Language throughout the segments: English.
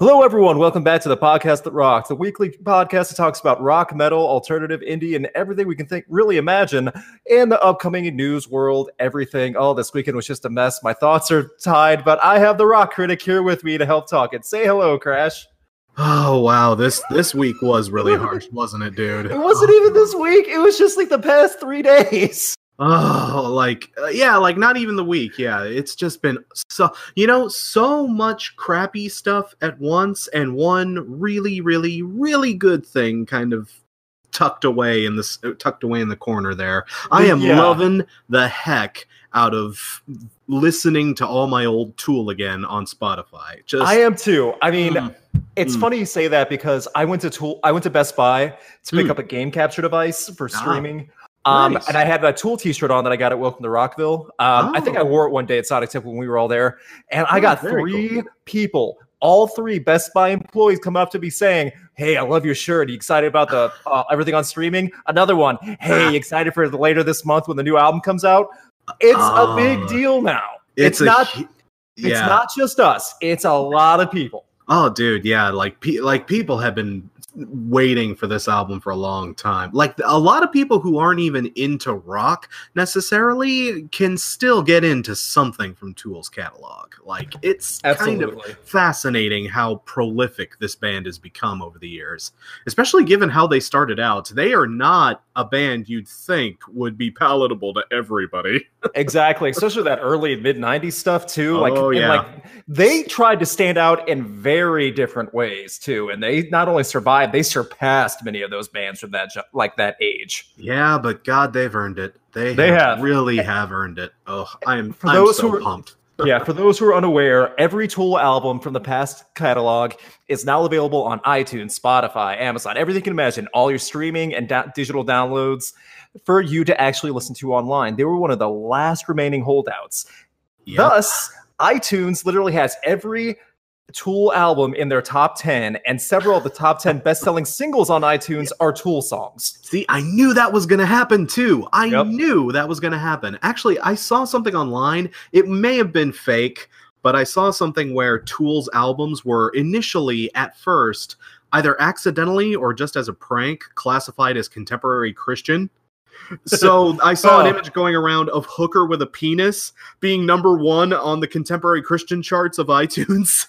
Hello, everyone. Welcome back to the podcast that rocks, the weekly podcast that talks about rock, metal, alternative, indie, and everything we can think, really imagine in the upcoming news world. Everything. Oh, this weekend was just a mess. My thoughts are tied, but I have the rock critic here with me to help talk it. Say hello, Crash. Oh wow, this this week was really harsh, wasn't it, dude? It wasn't oh, even this week. It was just like the past three days. Oh, like uh, yeah, like not even the week. Yeah, it's just been so you know so much crappy stuff at once, and one really, really, really good thing kind of tucked away in this tucked away in the corner there. I am Yeah. loving the heck out of listening to all my old Tool again on Spotify. Just I am too. I mean, Mm. it's Mm. funny you say that because I went to Tool. I went to Best Buy to pick Mm. up a game capture device for Ah, streaming. Um, nice. and I had that Tool T-shirt on that I got at Welcome to Rockville. Um, I think I Oh. wore it one day at Sonic Temple when we were all there, and I Oh, got three people, all three Best Buy employees, come up to me saying, "Hey, I love your shirt. Are you excited about the uh, everything on streaming?" Another one, "Hey, you excited for later this month when the new album comes out?" It's a big Ah. deal now. It's, a not. hu- It's not just us. It's a lot of people. Oh, dude, yeah, like pe- like people have been waiting for this album for a long time. Like a lot of people who aren't even into rock necessarily can still get into something from Tool's catalog. Like it's kind of fascinating how prolific this band has become over the years, especially given how they started out. They are not a band you'd think would be palatable to everybody. Exactly especially that early mid 90s stuff too like Oh, yeah. like they tried to stand out in very different ways too and they not only survived they surpassed many of those bands from that like that age Yeah, but God, they've earned it. They, They have. really have earned it. Oh, I'm, For I'm those so who are- pumped. yeah for those who are unaware every tool album from the past catalog is now available on itunes spotify amazon everything you can imagine all your streaming and da- digital downloads for you to actually listen to online they were one of the last remaining holdouts Yep. Thus, iTunes literally has every Tool album in their top 10, and several of the top 10 best selling singles on iTunes are Tool songs. See, I knew that was going to happen too. I Yep. knew that was going to happen. Actually, I saw something online. It may have been fake, but I saw something where Tool's albums were initially, at first, either accidentally or just as a prank, classified as contemporary Christian. So I saw an Oh. image going around of Hooker with a penis being number one on the contemporary Christian charts of iTunes.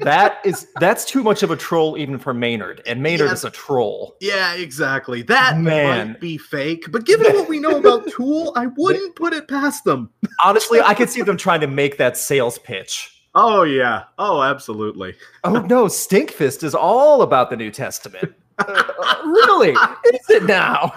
That is that's too much of a troll even for Maynard, and Maynard is a troll. Yeah, exactly. That Man. might be fake, but given what we know about Tool, I wouldn't put it past them. Honestly, I could see them trying to make that sales pitch. Oh yeah. Oh, absolutely. Oh no, Stinkfist is all about the New Testament. Uh, really? Is it now?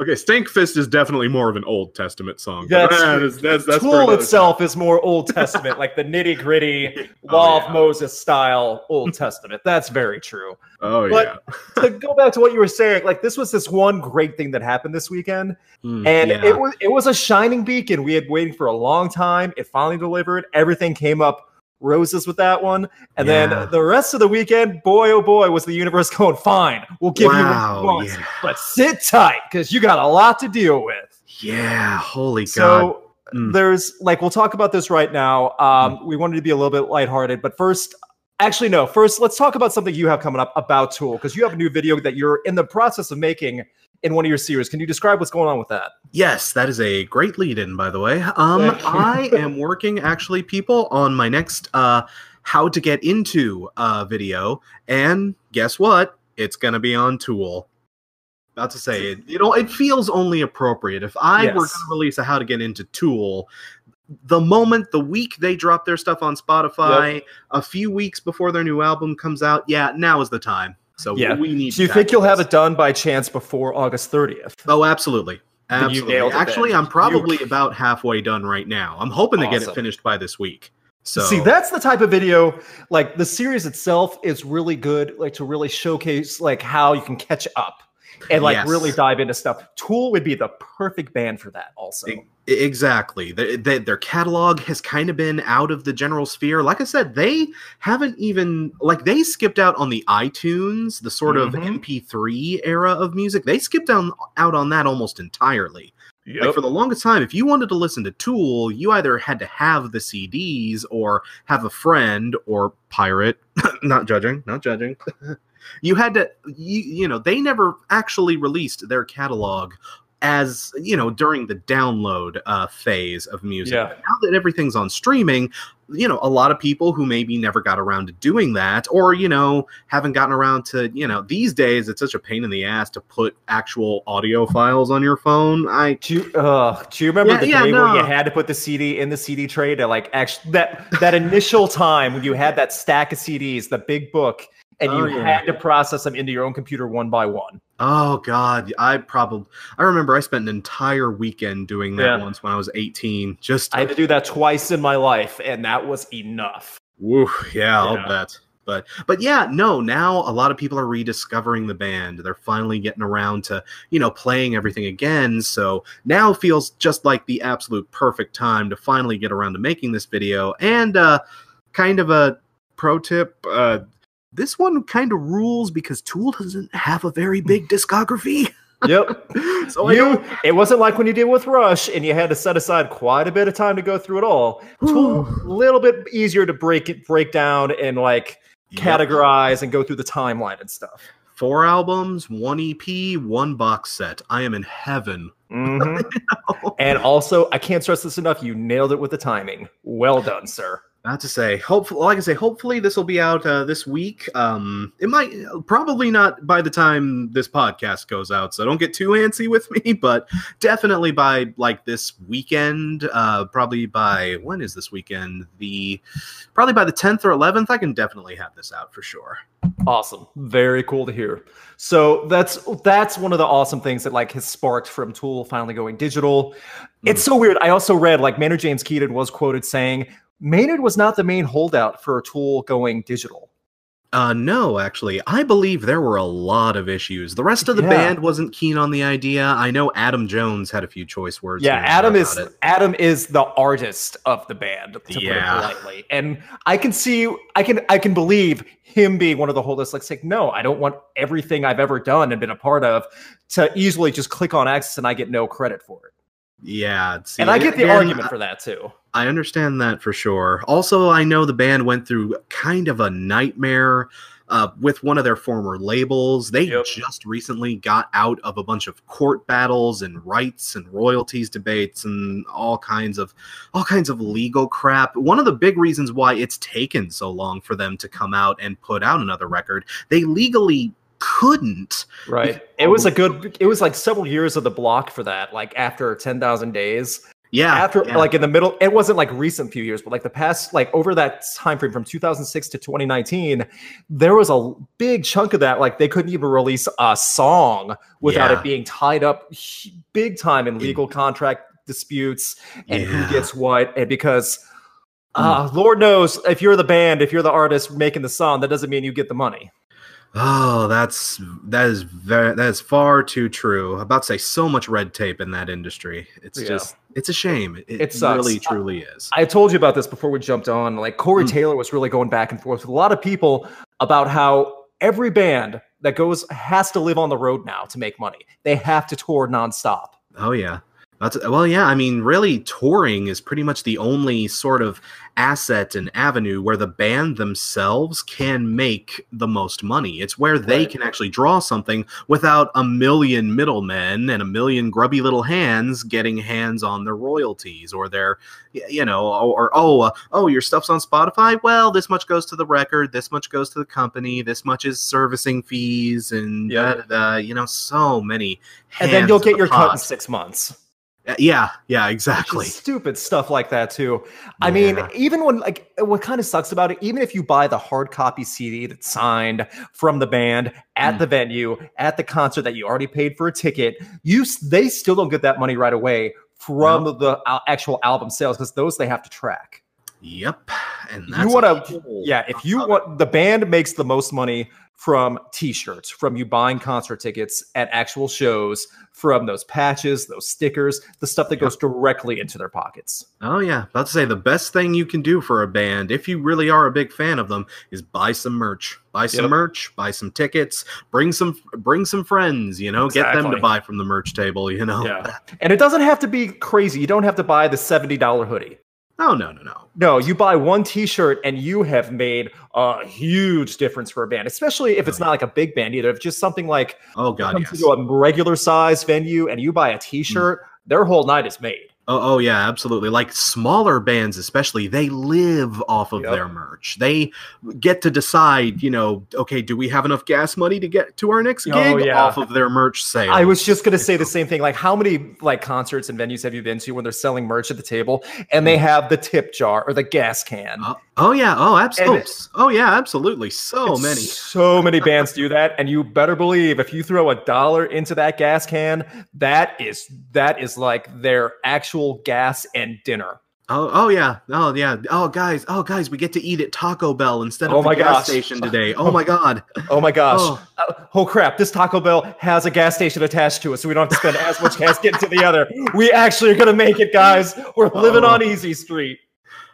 Okay, Stinkfist is definitely more of an Old Testament song. That's eh, true. that's, that's, Tool itself is more Old Testament, like the nitty gritty Law Oh, yeah. of Moses style Old Testament. That's very true. Oh but- yeah. to go back to what you were saying, like this was this one great thing that happened this weekend, Mm, and yeah. it was it was a shining beacon. We had waiting for a long time. It finally delivered. Everything came up roses with that one, and Yeah. then the rest of the weekend, boy oh boy, was the universe going fine. We'll give Wow, you what you yeah. but sit tight because you got a lot to deal with. yeah. Holy God. So. Mm. There's like we'll talk about this right now. Um, we wanted to be a little bit lighthearted, but first, actually no. First, let's talk about something you have coming up about Tool because you have a new video that you're in the process of making in one of your series. Can you describe what's going on with that? Yes, that is a great lead-in, by the way. Um, I am working actually, people, on my next uh, how to get into uh, video, and guess what? It's gonna be on Tool. About to say it, you know, it feels only appropriate if I were going to release a how to get into Tool. The moment, the week they drop their stuff on Spotify, a few weeks before their new album comes out, yeah, now is the time. So Yeah. we need. Do you think you'll have it done by chance before August 30th? Oh, absolutely. You Absolutely. Actually, then. I'm probably about halfway done right now. I'm hoping to get it finished by this week. So See, that's the type of video like the series itself is really good, like to really showcase like how you can catch up and like Yes. really dive into stuff. Tool would be the perfect band for that, also. Exactly. The, the, their catalog has kind of been out of the general sphere. Like I said, they haven't even like they skipped out on the iTunes, the sort of Mhm. MP3 era of music. They skipped on out on that almost entirely. Like for the longest time, if you wanted to listen to Tool, you either had to have the CDs or have a friend or pirate. not judging, not judging. you had to, you, you know, they never actually released their catalog as you know during the download uh, phase of music. Yeah. Now that everything's on streaming, you know, a lot of people who maybe never got around to doing that, or you know, haven't gotten around to, you know, these days it's such a pain in the ass to put actual audio files on your phone. I Do you, uh, do you remember Yeah, the yeah, day where you had to put the CD in the CD tray to like actually that that initial time when you had that stack of CDs, the big book, and Oh, you yeah. had to process them into your own computer one by one. Oh God, I probably I remember I spent an entire weekend doing that Yeah. once when I was 18. Just I had to do that twice in my life, and that was enough. woo, yeah, I'll bet. But but yeah, no, now a lot of people are rediscovering the band. They're finally getting around to, you know, playing everything again. So now feels just like the absolute perfect time to finally get around to making this video. And uh kind of a pro tip, uh this one kind of rules because Tool doesn't have a very big discography. Yep. so you, it wasn't like when you did with Rush, and you had to set aside quite a bit of time to go through it all. Tool, a little bit easier to break it, break down, and like categorize and go through the timeline and stuff. Four albums, one EP, one box set. I am in heaven. Mhm. and also, I can't stress this enough. You nailed it with the timing. Well done, sir. Not to say, hopefully, like I say, hopefully this will be out uh, this week. Um, it might probably not by the time this podcast goes out, so don't get too antsy with me. But definitely by like this weekend, uh, probably by when is this weekend? The probably by the tenth or eleventh, I can definitely have this out for sure. Awesome. Very cool to hear. So that's that's one of the awesome things that like has sparked from Tool finally going digital. It's so weird. I also read like Maynard James Keenan was quoted saying Maynard was not the main holdout for a Tool going digital. Uh, no, actually, I believe there were a lot of issues. The rest of the Yeah. band wasn't keen on the idea. I know Adam Jones had a few choice words. Yeah, and Adam is it. Adam is the artist of the band, to put Yeah. it politely. And I can see I can I can believe him being one of the holders like saying, no, I don't want everything I've ever done and been a part of to easily just click on access and I get no credit for it. Yeah, see, and I get the again, argument for that too. I understand that for sure. Also, I know the band went through kind of a nightmare uh, with one of their former labels. They Yep. just recently got out of a bunch of court battles and rights and royalties debates and all kinds of all kinds of legal crap. One of the big reasons why it's taken so long for them to come out and put out another record, they legally couldn't. Right. It was a good it was like several years of the block for that, like after 10,000 days. Yeah, after yeah. like in the middle it wasn't like recent few years but like the past like over that time frame from 2006 to 2019 there was a big chunk of that like they couldn't even release a song without Yeah. it being tied up big time in legal contract disputes and Yeah. who gets what and because uh, lord knows if you're the band if you're the artist making the song that doesn't mean you get the money Oh, that's that is very that is far too true. About to say so much red tape in that industry. It's Yeah. just it's a shame. It, It sucks. really truly is. I told you about this before we jumped on. Like Corey Mm. Taylor was really going back and forth with a lot of people about how every band that goes has to live on the road now to make money. They have to tour nonstop. Oh yeah. That's well yeah, I mean really touring is pretty much the only sort of asset and avenue where the band themselves can make the most money. It's where they Right. can actually draw something without a million middlemen and a million grubby little hands getting hands on their royalties or their you know or, or oh uh, oh your stuff's on Spotify well this much goes to the record this much goes to the company this much is servicing fees and Yeah. da, da, da, you know so many And then you'll get the your cut in six months. Uh, Yeah, yeah, exactly. Stupid stuff like that too. I mean, even when like what kind of sucks about it, even if you buy the hard copy CD that's signed from the band at Mm. the venue, at the concert that you already paid for a ticket, you they still don't get that money right away from the actual album sales because those they have to track. Yep, and You wanna- a Yeah, if you want the band makes the most money from t-shirts, from you buying concert tickets at actual shows, from those patches, those stickers, the stuff that Yep. goes directly into their pockets. Oh yeah, about to say the best thing you can do for a band, if you really are a big fan of them, is buy some merch. Buy some Yep. merch, buy some tickets, bring some bring some friends, you know, get them to buy from the merch table, you know. Yeah. And it doesn't have to be crazy. You don't have to buy the $70 hoodie. Oh no, no, no. No, you buy one t-shirt and you have made a huge difference for a band, especially if it's oh, not like a big band either. If just something like Oh god, yes. to a regular size venue and you buy a hmm. t-shirt, their whole night is made. Oh, oh yeah, absolutely. Like smaller bands, especially, they live off of Yep. their merch. They get to decide, you know, okay, do we have enough gas money to get to our next oh, gig Oh, yeah. off of their merch sale? I was just gonna say the same thing. Like, how many like concerts and venues have you been to when they're selling merch at the table and they mm. have the tip jar or the gas can? Oh, oh yeah, oh absolutely. And- Oh yeah, absolutely. So many. So many bands do that, and you better believe if you throw a dollar into that gas can, that is that is like their actual gas and dinner. Oh, oh yeah. Oh yeah. Oh guys. Oh guys, we get to eat at Taco Bell instead of Oh the my gas gosh. station today. Oh my god. Oh my gosh! Oh. Uh, oh crap! This Taco Bell has a gas station attached to it, so we don't have to spend as much gas getting to the other. We actually are gonna make it, guys. We're living Oh. on Easy Street.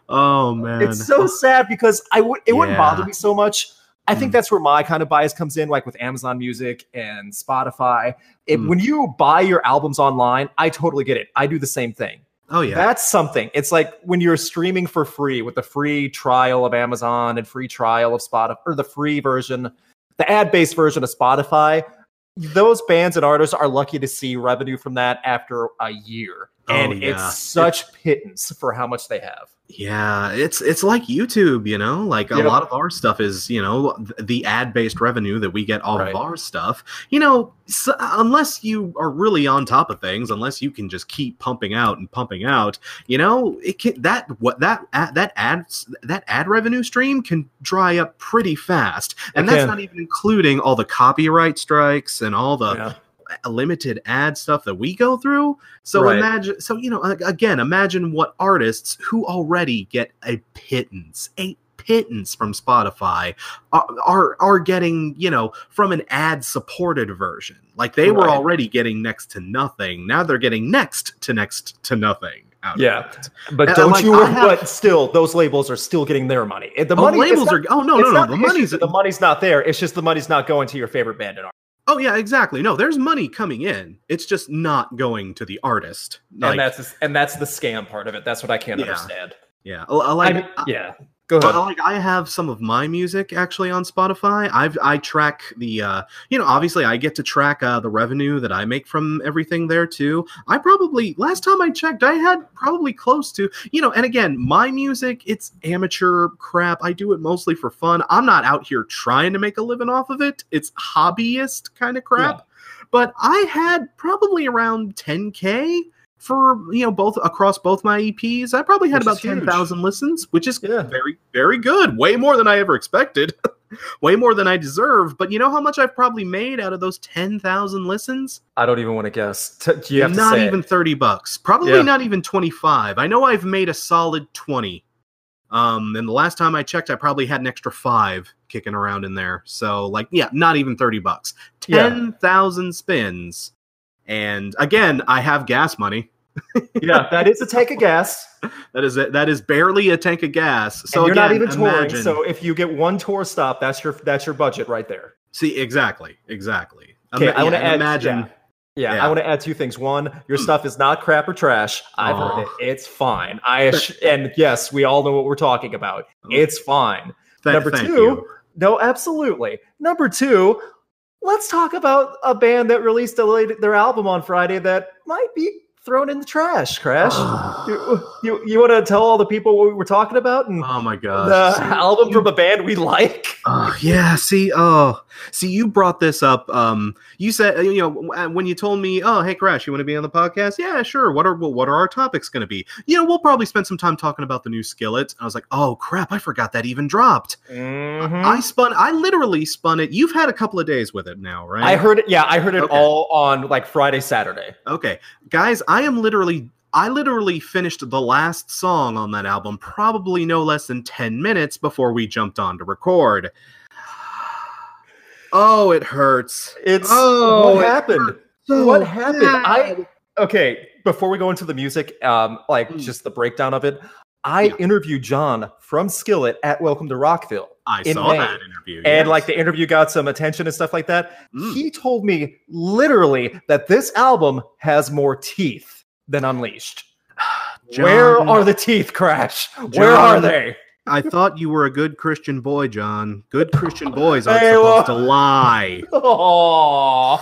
Oh man. It's so sad because I would it wouldn't bother me so much. I think Mm. that's where my kind of bias comes in, like with Amazon Music and Spotify. If Mm. when you buy your albums online, I totally get it. I do the same thing. oh yeah. That's something. It's like when you're streaming for free with the free trial of Amazon and free trial of Spotify or the free version, the ad-based version of Spotify. Those bands and artists are lucky to see revenue from that after a year. Oh, And yeah. it's such pittance for how much they have. Yeah, it's it's like YouTube, you know. Like a lot of our stuff is, you know, the ad-based revenue that we get off Right. of our stuff. You know, s unless you are really on top of things, unless you can just keep pumping out and pumping out, you know, it can that what that ad, that ad that ad revenue stream can dry up pretty fast, and that's not even including all the copyright strikes and all the Yeah. Limited ad stuff that we go through. So Right. imagine, so you know, again, imagine what artists who already get a pittance, a pittance from Spotify, are are, are getting, you know, from an ad supported version. Like they were already getting next to nothing. Now they're getting next to next to nothing. Out of Yeah. it. But And, don't like, you worry, have- but still, those labels are still getting their money. The Oh, money labels not- are. Oh no, no, no. The money's. the money's not there. It's just the money's not going to your favorite band and artist. Oh yeah, exactly. No, there's money coming in. It's just not going to the artist. Like, and that's and that's the scam part of it. That's what I can't Yeah. understand. yeah, L- uh, like I yeah. Go ahead. But like I have some of my music actually on Spotify. I've I track the uh you know obviously I get to track uh the revenue that I make from everything there too. I probably last time I checked I had probably close to you know and again my music it's amateur crap. I do it mostly for fun. I'm not out here trying to make a living off of it. It's hobbyist kind of crap. But I had probably around 10k for you know both across both my EPs. I probably had Which about is huge. 10,000 listens, which is Yeah. very very good. Way more than I ever expected. Way more than I deserve. But you know how much I've probably made out of those 10,000 listens? I don't even want to guess. T- you have to not say it. even 30 bucks. Probably Yeah. not even 25. I know I've made a solid 20. Um, and the last time I checked, I probably had an extra five kicking around in there. So, like, yeah, not even 30 bucks. Yeah. 10,000 spins. And again, I have gas money. yeah, that is a tank of gas. That is it. That is barely a tank of gas. So and you're not even touring. imagine- So if you get one tour stop, that's your that's your budget right there. see exactly, exactly. Okay, I want to add. imagine. yeah. Yeah, Yeah. I want to add two things. One, your stuff is not crap or trash. I've heard Oh. it. It's fine. I and yes, we all know what we're talking about. It's fine. Th- Number two, you. No, absolutely. Number two, let's talk about a band that released a, their album on Friday that might be thrown in the trash. Crash. you you, you want to tell all the people what we were talking about and Oh my god, the album from a band we like? Oh, yeah, see, oh, see, you brought this up. Um, you said, you know, when you told me, oh, hey, Crash, you want to be on the podcast? Yeah, sure. What are what are our topics going to be? You know, we'll probably spend some time talking about the new Skillet. And I was like, oh crap, I forgot that even dropped. Mhm. I spun, I literally spun it. You've had a couple of days with it now, right? I heard it. Yeah, I heard it Okay. all on like Friday, Saturday. Okay, guys, I am literally. I literally finished the last song on that album probably no less than 10 minutes before we jumped on to record. Oh, it hurts. It's Oh, what it happened? So what happened? I okay. Before we go into the music, um, like Mm. just the breakdown of it, I Yeah. interviewed John from Skillet at Welcome to Rockville, I in saw May. that interview. and yes. like the interview got some attention and stuff like that. Mm. He told me literally that this album has more teeth than Unleashed. Where are the teeth, Crash? Where are they? I thought you were a good Christian boy, John. Good Christian boys aren't supposed to lie. Oh,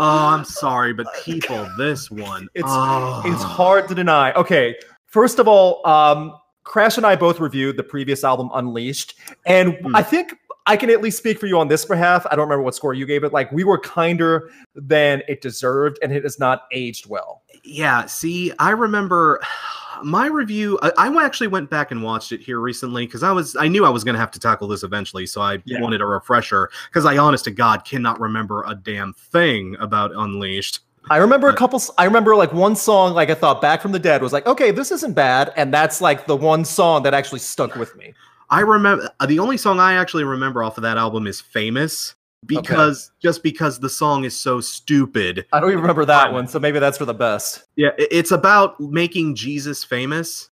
Oh, I'm sorry, but people, this one. It's- oh. it's hard to deny. Okay, first of all, um, Crash and I both reviewed the previous album, Unleashed, and Hmm. I think I can at least speak for you on this behalf. I don't remember what score you gave it. Like we were kinder than it deserved, and it has not aged well. Yeah, see, I remember my review. I, I actually went back and watched it here recently because I was I knew I was going to have to tackle this eventually, so I Yeah. wanted a refresher because I, honest to God, cannot remember a damn thing about Unleashed. I remember a couple. I remember like one song, like I thought, "Back from the Dead" was like, okay, this isn't bad, and that's like the one song that actually stuck with me. I remember uh, the only song I actually remember off of that album is "Famous" because just because the song is so stupid. I don't even remember that one, so maybe that's for the best. Yeah, it's about making Jesus famous.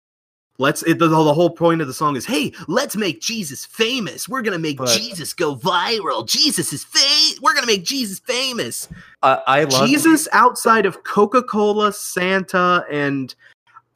Let's it, the, the whole point of the song is, "Hey, let's make Jesus famous. We're going to make But- Jesus go viral. Jesus is fa- we're going to make Jesus famous." I, I love Jesus outside of Coca-Cola, Santa and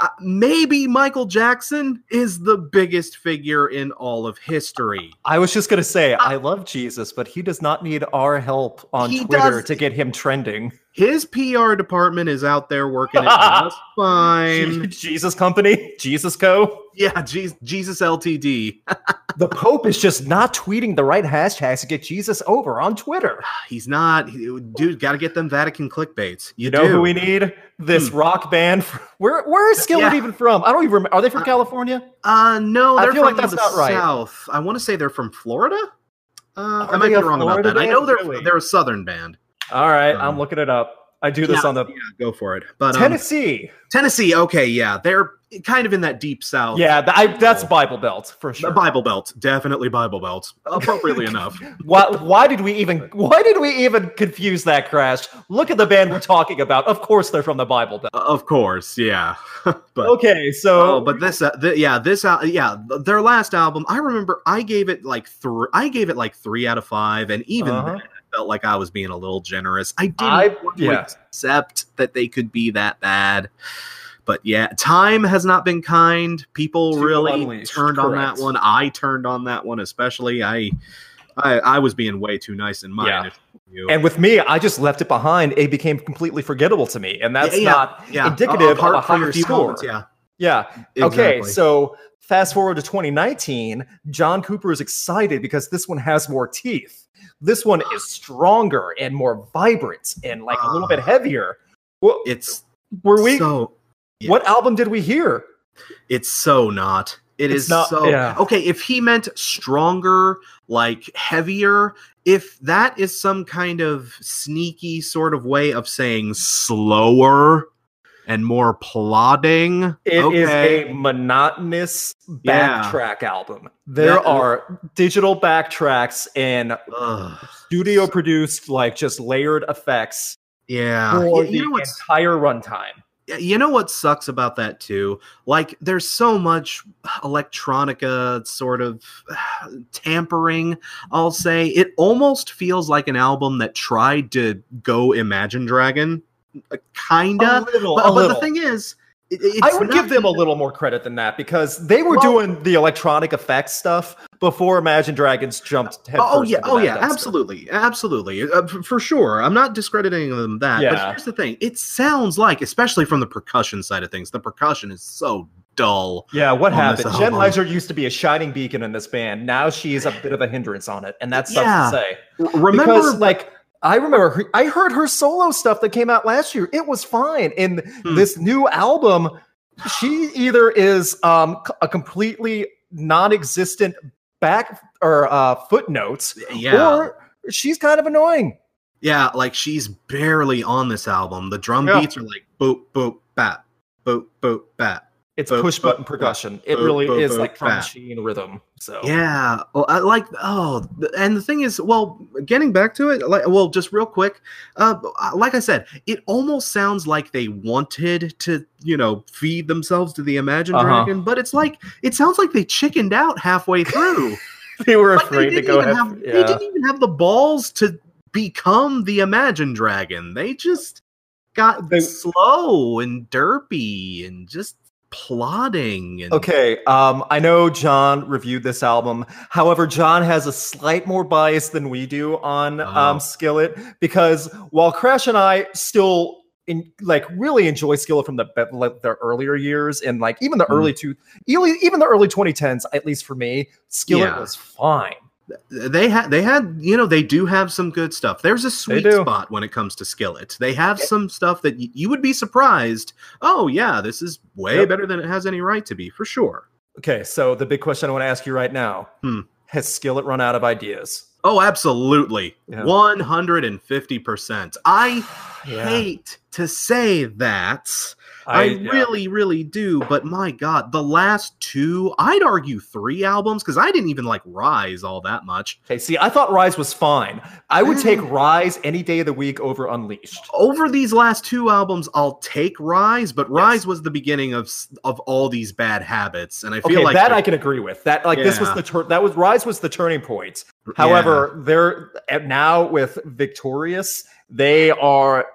uh, maybe Michael Jackson is the biggest figure in all of history. I was just gonna say, I love Jesus, but he does not need our help on Twitter does- to get him trending. His PR department is out there working it just fine. Jesus Company, Jesus Co. Yeah, Je- Jesus LTD. The Pope is just not tweeting the right hashtags to get Jesus over on Twitter. He's not, he- dude. Got to get them Vatican clickbaits. You, You know do. who we need? This rock band. fr- Where where is Skillet Yeah. even from? I don't even remember. Are they from Uh, California? Uh, no, I they're feel like from that's the not right. south. I want to say they're from Florida. Uh, I might be wrong about that. I know they're Really? they're a southern band. All right, um, I'm looking it up. I do this yeah, on the Yeah, go for it. But um, Tennessee. Tennessee, okay, yeah, they're kind of in that deep south. yeah, th- I, that's Bible Belt for the sure. Bible Belt, definitely Bible Belt, appropriately enough. Why, why did we even why did we even confuse that crash? Look at the band we're talking about. Of course they're from the Bible Belt. Of course, yeah. but Okay, so oh, but this, uh, th- yeah, this, uh, yeah, their last album. I remember I gave it like three. I gave it like three out of five, and even Uh-huh. then, felt like I was being a little generous. I didn't I- yeah. accept that they could be that bad. But yeah, time has not been kind. People To really Unleashed, turned on that one. I turned on that one, especially. I, I, I was being way too nice in my Yeah. and with me, I just left it behind. It became completely forgettable to me, and that's Yeah, yeah, not indicative of a higher score. moments, yeah. Yeah. Okay, so fast forward to 2019, John Cooper is excited because this one has more teeth. This one is stronger and more vibrant and like a little bit Ah. heavier. Well, it's were we? so yeah. What album did we hear? It's so not. It It's is not- so yeah. okay. If he meant stronger, like heavier, if that is some kind of sneaky sort of way of saying slower and more plodding, It is okay. a monotonous Yeah. backtrack album. There That- are digital backtracks and Ugh. studio produced, like just layered effects yeah. for You, you the know what's entire runtime. you know what sucks about that too? Like there's so much electronica sort of tampering, I'll say. It almost feels like an album that tried to go Imagine Dragon. Uh, Kinda. a little, but, a but little. the thing is, it, I would give them a little more credit than that because they were Well- doing the electronic effects stuff before Imagine Dragons jumped Oh yeah, oh yeah, dumpster. absolutely, absolutely, uh, for sure. I'm not discrediting them that, but here's the thing: it sounds like, especially from the percussion side of things, the percussion is so dull. Yeah, what happened? Jen. Ledger used to be a shining beacon in this band. Now she's a bit of a hindrance on it, and that's Yeah. to say. Remember, because like I remember her, I heard her solo stuff that came out last year. It was fine. In Hmm. this new album, she either is um a completely non-existent back or uh footnotes, yeah, or she's kind of annoying. yeah, like she's barely on this album. The drum Yeah. beats are like boop boop bat, boop, boop, bat. It's Boop, push button boop, percussion. It really is like drum machine rhythm. So Yeah, well, I like oh, and the thing is, well, getting back to it, like, well, just real quick, uh, like I said, it almost sounds like they wanted to, you know, feed themselves to the Imagine Uh-huh. Dragon, but it's like it sounds like they chickened out halfway through. they were Like, they afraid to go ahead. have, they didn't even have the balls to become the Imagine Dragon. They just got They- slow and derpy and just plodding. And Okay, um, I know John reviewed this album. However, John has a slight more bias than we do on Oh. um, Skillet because while Crash and I still in, like really enjoy Skillet from the like, the earlier years and like even the Mhm. early two, even even the early 2010s, at least for me, Skillet Yeah. was fine. They had they had you know they do have some good stuff there's a sweet spot when it comes to skillet they have some stuff that y- you would be surprised oh yeah this is way Yep. better than it has any right to be for sure Okay, so the big question I want to ask you right now: Hmm. Has Skillet run out of ideas? oh absolutely Yeah. 150% i hate to say that I, yeah. really, really do. But my God, the last two, I'd argue three albums, because I didn't even like Rise all that much. Okay, see, I thought Rise was fine. I would take Mm. Rise any day of the week over Unleashed. over these last two albums, I'll take Rise, but Yes. Rise was the beginning of of all these bad habits, and I feel Okay, like that I can agree with. That like this was the tur- that was Rise was the turning point. However, they're now with Victorious, they are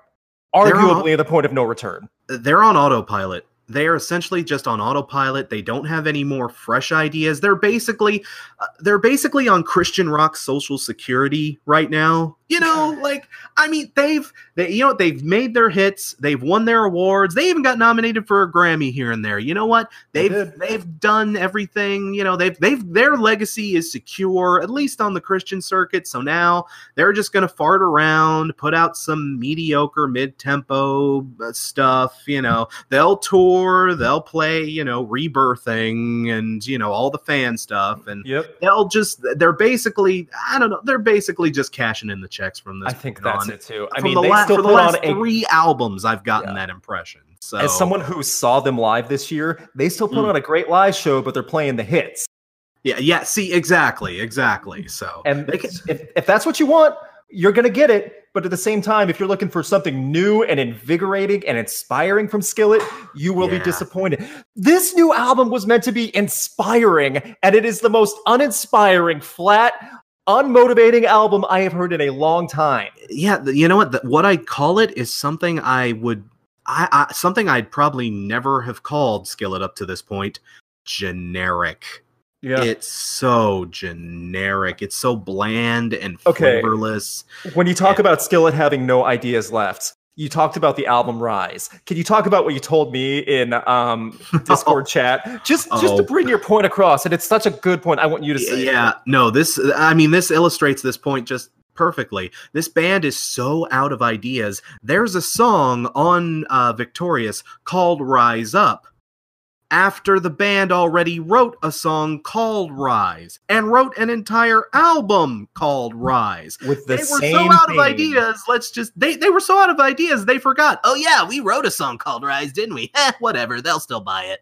Arguably at the point of no return. they're on autopilot. They are essentially just on autopilot. They don't have any more fresh ideas. They're basically uh, they're basically on Christian rock social security right now. You know, like I mean, they've they you know they've made their hits. They've won their awards. They even got nominated for a Grammy here and there. You know what? They They've they've done everything. You know, they've they've their legacy is secure at least on the Christian circuit. So now they're just going to fart around, put out some mediocre mid-tempo uh, stuff, you know. They'll tour, they'll play, you know, rebirthing and, you know, all the fan stuff and Yep. they'll just they're basically I don't know, they're basically just cashing in the checks from this I think that's on. it too. I From mean, the they la- still for the put last a three albums I've gotten Yeah. that impression. So as someone who saw them live this year, they still put Mm. on a great live show, but they're playing the hits. Yeah, yeah, see exactly, exactly. So And can, if, if that's what you want, you're going to get it. But at the same time, if you're looking for something new and invigorating and inspiring from Skillet, you will Yeah. be disappointed. This new album was meant to be inspiring, and it is the most uninspiring, flat, unmotivating album I have heard in a long time. yeah, you know what? The, what I call it is something I would, I, I something I'd probably never have called Skillet up to this point. Generic. Yeah. It's so generic. It's so bland and Okay. flavorless. when you talk about Skillet having no ideas left, you talked about the album Rise. Can you talk about what you told me in um, Discord chat? Just just to Oh. bring your point across, and it's such a good point. I want you to say. it. Yeah, no, this I mean this illustrates this point just perfectly. This band is so out of ideas. There's a song on uh Victorious called Rise Up. After the band already wrote a song called Rise and wrote an entire album called Rise. with the they were same so out of ideas. Let's just they they were so out of ideas they forgot. Oh yeah, we wrote a song called Rise, didn't we? Eh, whatever, they'll still buy it.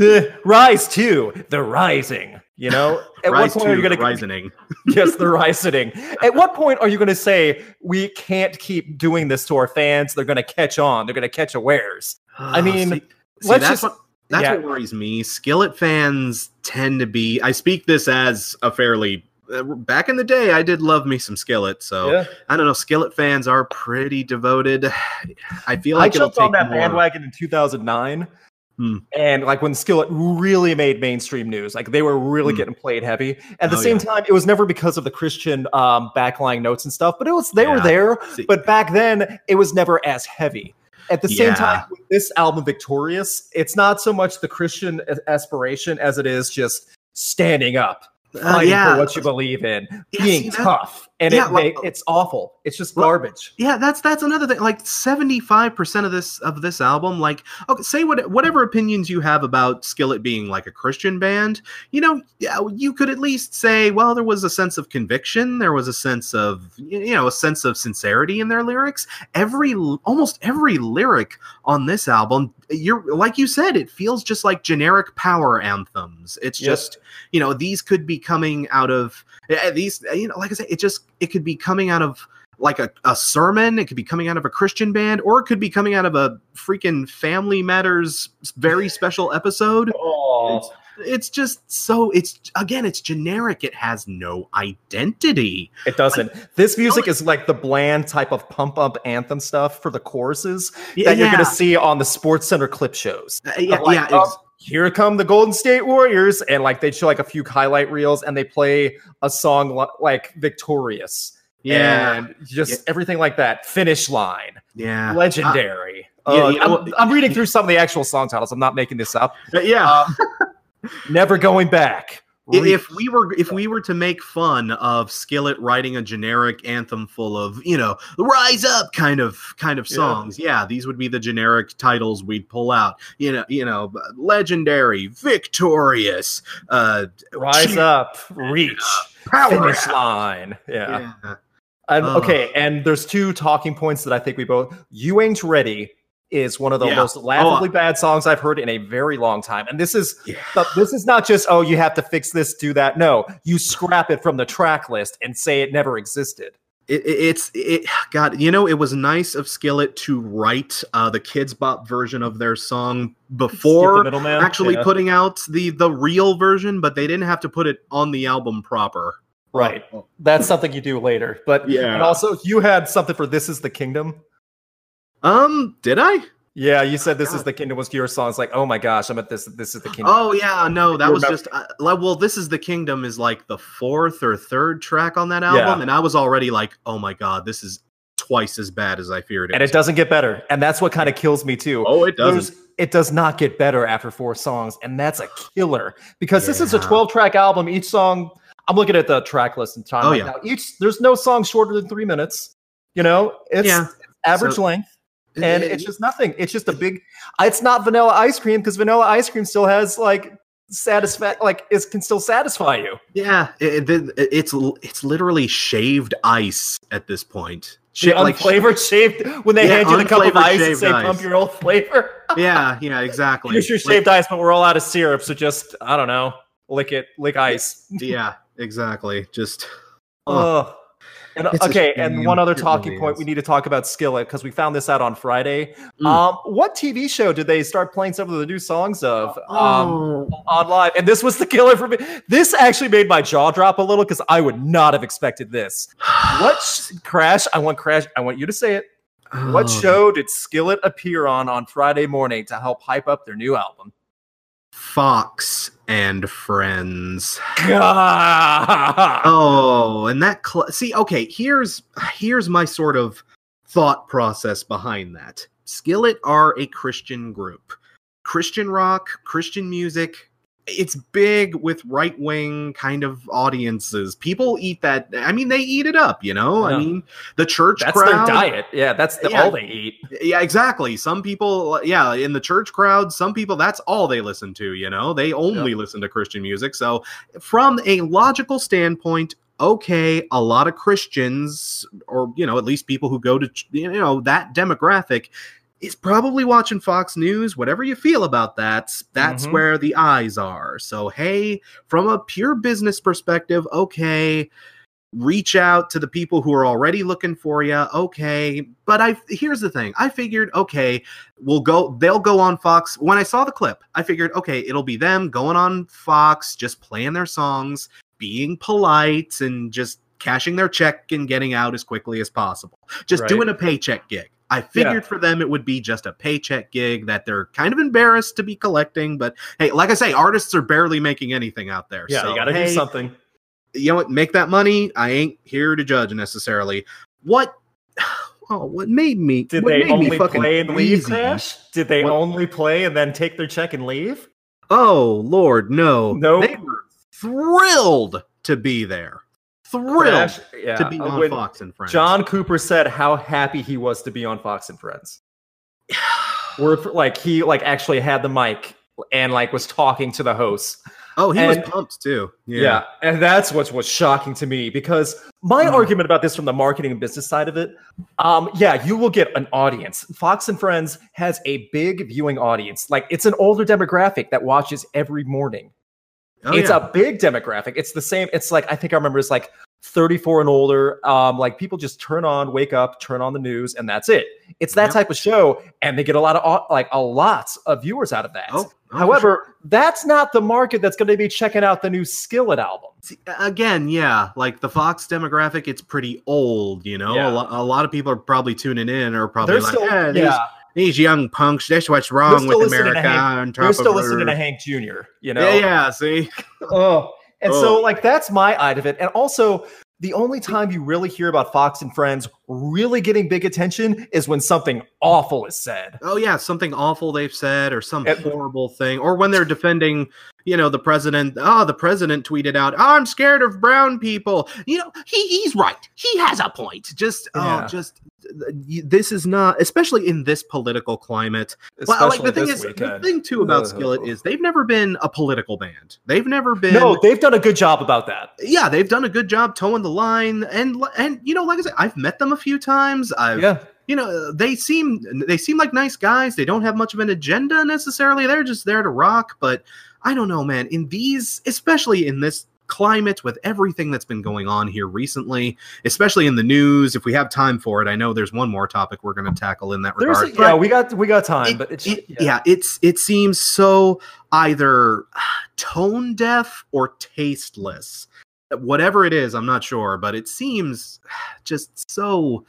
Eh, Rise two, the rising. You know, at Rise what point are you going to Rising. yes, the rising? At what point are you going to say we can't keep doing this to our fans? They're going to catch on. They're going to catch awares. I mean, See- see, let's that's just- what that's yeah. what worries me. Skillet fans tend to be. I speak this as a fairly. Uh, back in the day, I did love me some Skillet, so Yeah. I don't know. Skillet fans are pretty devoted. I feel I like it'll jumped on that more- bandwagon in 2009. Hmm. And like when Skillet really made mainstream news, like they were really Hmm. getting played heavy. At the Oh, same yeah. time, it was never because of the Christian um, backlying notes and stuff, but it was they were there. See- But back then, it was never as heavy. At the same Yeah. time, with this album, Victorious, it's not so much the Christian aspiration as it is just standing up, Uh, yeah, for what you believe in, Yeah, being see, tough, and yeah, it like- it's awful. It's just Well, garbage. yeah. That's that's another thing. Like seventy five percent of this of this album, like okay, say what whatever opinions you have about Skillet being like a Christian band, you know, yeah, you could at least say, well, there was a sense of conviction, there was a sense of you know a sense of sincerity in their lyrics. Every almost every lyric on this album you're like you said, it feels just like generic power anthems. It's Yep. just you know these could be coming out of these. Uh, you know, like I said, it just it could be coming out of like a, a sermon. It could be coming out of a Christian band, or it could be coming out of a freaking Family Matters very special episode. Oh, It's just so it's again, it's generic. It has no identity. it doesn't. This music is like the bland type of pump up anthem stuff for the choruses that you're going to see on the Sports Center clip shows. Uh, yeah, like, yeah, oh, here come the Golden State Warriors, and like they show like a few highlight reels, and they play a song li- like "Victorious," yeah, and just Yeah. everything like that. Finish line, yeah. legendary. yeah, Uh, you know I'm, I'm reading through some of the actual song titles. I'm not making this up. Uh, yeah. Never going back. Re- if we were if we were to make fun of Skillet writing a generic anthem full of you know rise up kind of kind of songs, yeah, these would be the generic titles we'd pull out. You know, you know, legendary, victorious, uh, rise cheer- up, reach, power. finish line. Yeah. Yeah. And Ugh. okay, and there's two talking points that I think we both. You ain't ready is one of the Yeah. most Oh, laughably bad songs I've heard in a very long time. And this is Yeah. this is not just oh you have to fix this, do that. No, you scrap it from the track list and say it never existed. It, it, it's it God, you know, it was nice of Skillet to write uh, the Kidz Bop version of their song before actually Yeah. putting out the the real version, but they didn't have to put it on the album proper. right. That's something you do later. But Yeah. and also you had something for This Is the Kingdom. Um, did I? Yeah, you said This God. Is the Kingdom was your song. It's like, oh my gosh, I'm at this This Is the Kingdom. Oh yeah, no, that was just uh, well, this is the kingdom is like the fourth or third track on that album, Yeah. and I was already like, oh my god, this is twice as bad as I feared it. and it doesn't get better. And that's what kind of kills me too. Oh, it There's- It does not get better after four songs, and that's a killer because this is a 12 track album. Each song, I'm looking at the track list and time Oh, right yeah. now. Each there's no song shorter than three minutes. You know, it's Yeah. average So- length, and it's just nothing. It's just a big. It's not vanilla ice cream because vanilla ice cream still has like satisfy like it can still satisfy you. yeah, it, it- it's it's literally shaved ice at this point. The Sha- like, unflavored shaved when they Yeah, hand you the cup of ice and say ice. pump your old flavor. yeah, yeah, exactly. Here's your Like, shaved ice, but we're all out of syrup, so just I don't know, lick it, lick ice. yeah, exactly. Just oh, Ugh. And, okay, and one other talking really point is. we need to talk about Skillet because we found this out on Friday. Mm. Um, what TV show did they start playing some of the new songs of um, oh. on live? And this was the killer for me. This actually made my jaw drop a little because I would not have expected this. What sh- Crash? I want Crash. I want you to say it. What Oh. show did Skillet appear on on Friday morning to help hype up their new album? Fox and Friends. God. Oh, and that cl- see, okay, here's here's my sort of thought process behind that. Skillet are a Christian group. Christian rock, Christian music. It's big with right wing kind of audiences. People eat that. I mean, they eat it up, you know? I mean, the church That's crowd. their diet. Yeah, that's the, Yeah. all they eat. Yeah, exactly. Some people, yeah, in the church crowd, some people that's all they listen to, you know? They only listen to Christian music. So, from a logical standpoint, okay, a lot of Christians or, you know, at least people who go to, you know, that demographic is probably watching Fox News. Whatever you feel about that, that's Mhm. where the eyes are. So, hey, from a pure business perspective, okay, reach out to the people who are already looking for you okay but i here's the thing i figured okay we'll go they'll go on fox when i saw the clip i figured okay it'll be them going on fox just playing their songs being polite and just cashing their check and getting out as quickly as possible just Right. doing a paycheck gig I figured for them it would be just a paycheck gig that they're kind of embarrassed to be collecting, but hey, like I say, artists are barely making anything out there. Yeah, so, you got to hey, do something. you know what make that money i ain't here to judge necessarily what oh what made me Did they only play and leave, Crash? Did they What- only play and then take their check and leave? oh lord no Nope. they were thrilled to be there thrilled Crash, yeah. to be on when fox and friends John Cooper said how happy he was to be on Fox and Friends. Word for, like he like actually had the mic and like was talking to the host. Oh, he And- was pumped too. Yeah. and that's what's what's shocking to me because my Mm. argument about this from the marketing and business side of it, um, yeah, you will get an audience. Fox and Friends has a big viewing audience. Like it's an older demographic that watches every morning. Oh, it's yeah. a big demographic. It's the same. It's like I think I remember it's like 34 and older. Um, like people just turn on, wake up, turn on the news, and that's it. It's that Yep. type of show, and they get a lot of like a lot of viewers out of that. Oh, oh, However, that's not the market that's going to be checking out the new Skillet album. See, again, yeah, like the Fox demographic, it's pretty old. You know, Yeah. a, lo- a lot of people are probably tuning in or probably They're like, still, "Eh, yeah, these young punks. That's what's wrong with America. Hank- on they're still listening to Hank Jr. You know, Yeah, yeah. See, Oh, and Oh. so like that's my eye of it. And also, the only time you really hear about Fox and Friends really getting big attention is when something awful is said. oh yeah, something awful they've said or some It- horrible thing, or when they're defending, you know, the president. Oh, the president tweeted out, oh, "I'm scared of brown people." You know, he he's right. He has a point. Just oh, Yeah. oh, just this is not, especially in this political climate. Well, like the thing is, the thing too about. Skillet is they've never been a political band. They've never been. no, they've done a good job about that. yeah, they've done a good job toeing the line, and and you know, like I said, I've met them a few times. I've Yeah, you know, they seem they seem like nice guys. They don't have much of an agenda necessarily. They're just there to rock. But I don't know, man. In these, especially in this climate with everything that's been going on here recently, especially in the news, if we have time for it, I know there's one more topic we're going to tackle in that there's regard. yeah, we got we got time, it- but it's it- yeah. it's it seems so either tone deaf or tasteless whatever it is i'm not sure but it seems just so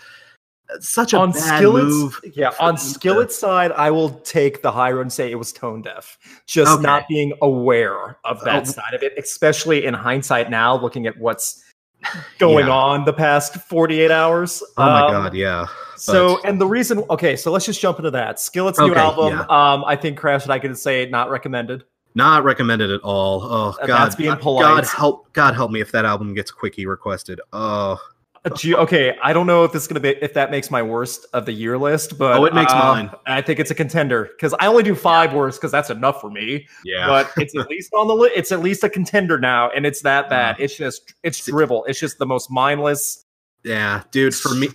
such a on bad move yeah on Skillet's side, I will take the high road and say it was tone deaf, just Okay. not being aware of that Oh. side of it, especially in hindsight now, looking at what's going Yeah. on the past 48 hours. oh my Um, god yeah So, and the reason, okay, so let's just jump into that. Skillet's new album, yeah. um, I think Crash and I can say not recommended. not recommended at all oh god that's being God- polite. god help god help me if that album gets quickie requested oh okay, I don't know if this is gonna be if that makes my worst of the year list, but Oh, it makes uh, mine. I think it's a contender because I only do five worst because that's enough for me. yeah But it's at least on the list. It's at least a contender now, and it's that bad. It's just it's dribble. It's just the most mindless. yeah dude for me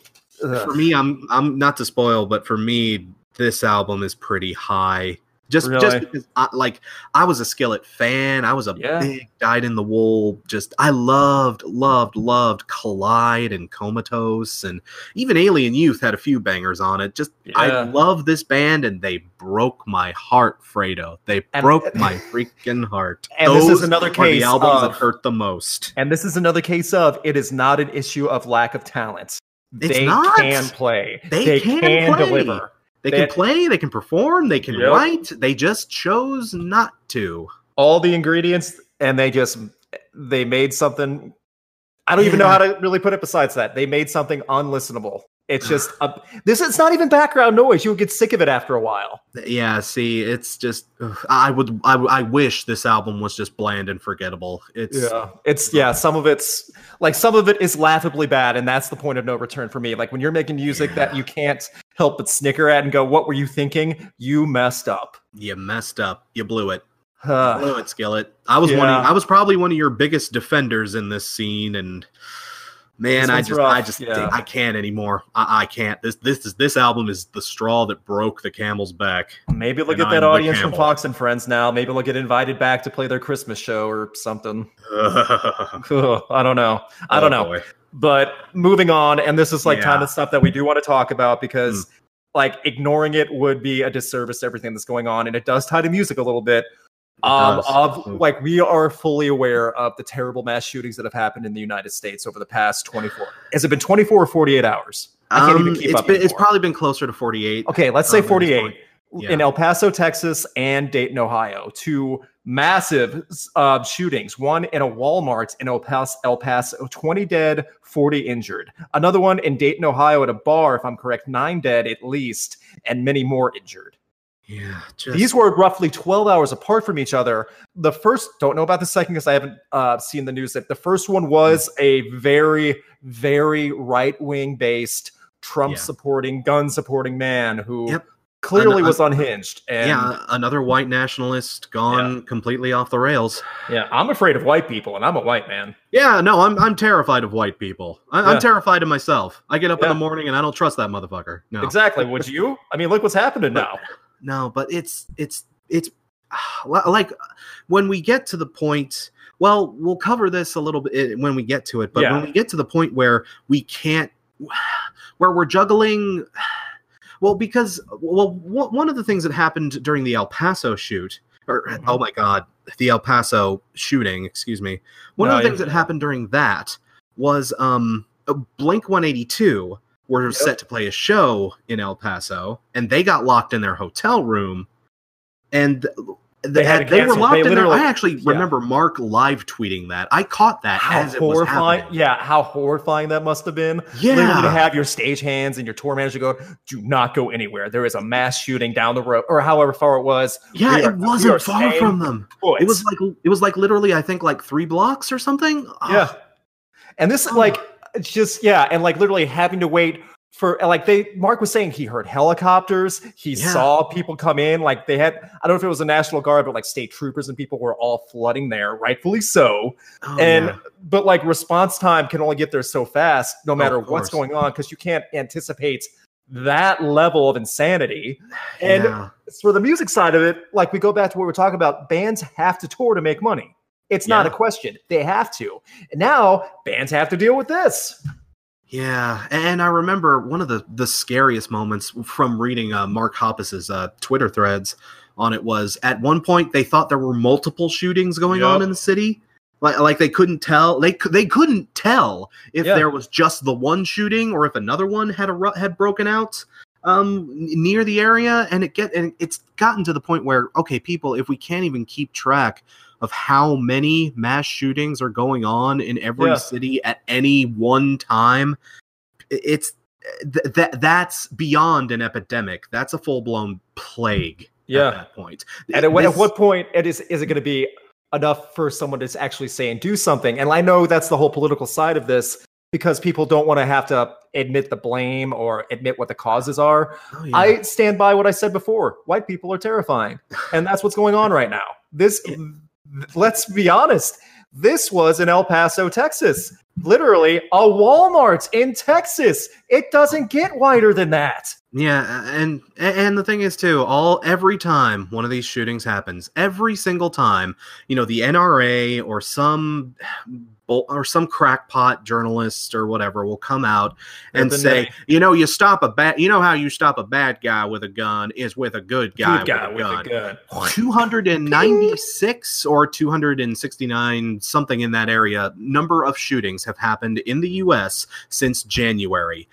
Ugh. for me i'm i'm not to spoil but for me this album is pretty high just just because I, like i was a skillet fan i was a Yeah. big dyed in the wool just i loved loved loved collide and comatose and even alien youth had a few bangers on it just i love this band and they broke my heart fredo they And- broke my freaking heart And this is another case the albums that of- hurt the most And this is another case of it is not an issue of lack of talent. It's they not. can play. They can play. deliver. They They- can play, they can perform, they can Yep. write. They just chose not to. all the ingredients and they just they made something i don't even know how to really put it besides that they made something unlistenable it's just a, this it's not even background noise you would get sick of it after a while Yeah, see, it's just ugh, I would I, I wish this album was just bland and forgettable. It's yeah it's yeah some of it's like some of it is laughably bad and that's the point of no return for me like when you're making music that you can't help but snicker at and go what were you thinking you messed up you messed up. You blew it. Blew it, Skillet. I was one of, I was probably one of your biggest defenders in this scene and man, I just rough, I just yeah. I can't anymore. I, I can't. This this is this album is the straw that broke the camel's back. maybe look at that I'm the audience from fox and friends now maybe they'll get invited back to play their christmas show or something oh, I don't know. I oh, don't know. boy. But moving on, and this is like kind of stuff that we do want to talk about because like ignoring it would be a disservice to everything that's going on, and it does tie to music a little bit. Um, of Mm. like we are fully aware of the terrible mass shootings that have happened in the United States over the past 24. Has it been 24 or 48 hours? I can't even Um, keep it's up been, it's probably been closer to 48. Okay, let's say um, 48 point. Yeah. in El Paso, Texas, and Dayton, Ohio. Two massive uh, shootings. One in a Walmart in El Paso, El Paso, 20 dead, 40 injured. Another one in Dayton, Ohio, at a bar, if I'm correct, nine dead at least, and many more injured. Yeah, just, These were roughly 12 hours apart from each other. The first, don't know about the second because I haven't uh, seen the news. That the first one was a very, very right wing based, Trump Yeah. supporting, gun supporting man who Yep. Clearly An- was unhinged. And yeah. yeah, another white nationalist gone completely off the rails. Yeah, I'm afraid of white people, and I'm a white man. Yeah, no, I'm I'm terrified of white people. I, Yeah. I'm terrified of myself. I get up in the morning and I don't trust that motherfucker. No, Exactly. Would you? I mean, look what's happening now. no, but it's it's it's like when we get to the point. Well, we'll cover this a little bit eh, when we get to it. But Yeah. when we get to the point where we can't, where we're juggling. Well, because well, one one of the things that happened during the El Paso shoot, or Mhm. oh my god, the El Paso shooting, excuse me. One No, of the things that happened during that was um Blink 182 were Yep. set to play a show in El Paso and they got locked in their hotel room and They had they were locked They in there. I actually yeah. remember Mark live tweeting that. I caught that How as it was horrifying! Yeah, how horrifying that must have been. Yeah. Literally to have your stage hands and your tour manager go, "Do not go anywhere. There is a mass shooting down the road, or however far it was." Yeah, We it wasn't far from them. put." It was like it was like literally I think like 3 blocks or something. Yeah. Ugh. And this Oh. like it's just yeah, and like literally having to wait for like they Mark was saying he heard helicopters, he Yeah. saw people come in, like they had I don't know if it was a National Guard, but like state troopers and people were all flooding there, rightfully so. Oh, and yeah. but like response time can only get there so fast, no matter of what's going on, because you can't anticipate that level of insanity. And Yeah. for the music side of it, like we go back to what we're talking about, bands have to tour to make money. It's not a question. They have to. And now bands have to deal with this. Yeah, and I remember one of the the scariest moments from reading uh, Mark Hoppus's uh, Twitter threads on it was at one point they thought there were multiple shootings going on in the city. Like, like they couldn't tell they they couldn't tell if Yeah. there was just the one shooting or if another one had a had broken out um near the area and it get and it's gotten to the point where okay people if we can't even keep track of how many mass shootings are going on in every Yeah. city at any one time it's th- that that's beyond an epidemic that's a full-blown plague Yeah. at that point And at, what- at what point it is is it going to be enough for someone to actually say and do something? And I know that's the whole political side of this because people don't want to have to admit the blame or admit what the causes are. Oh, yeah. I stand by what I said before. White people are terrifying. And that's what's going on right now. This let's be honest. This was in El Paso, Texas. Literally a Walmart in Texas. It doesn't get wider than that. Yeah, and and the thing is too, all every time one of these shootings happens, every single time, you know, the NRA or some bull- or some crackpot journalist or whatever will come out and say, Night. you know, you stop a bad, you know how you stop a bad guy with a gun is with a good guy, Good guy with a with gun. a gun. 296 or 269 something in that area number of shootings have happened in the US since January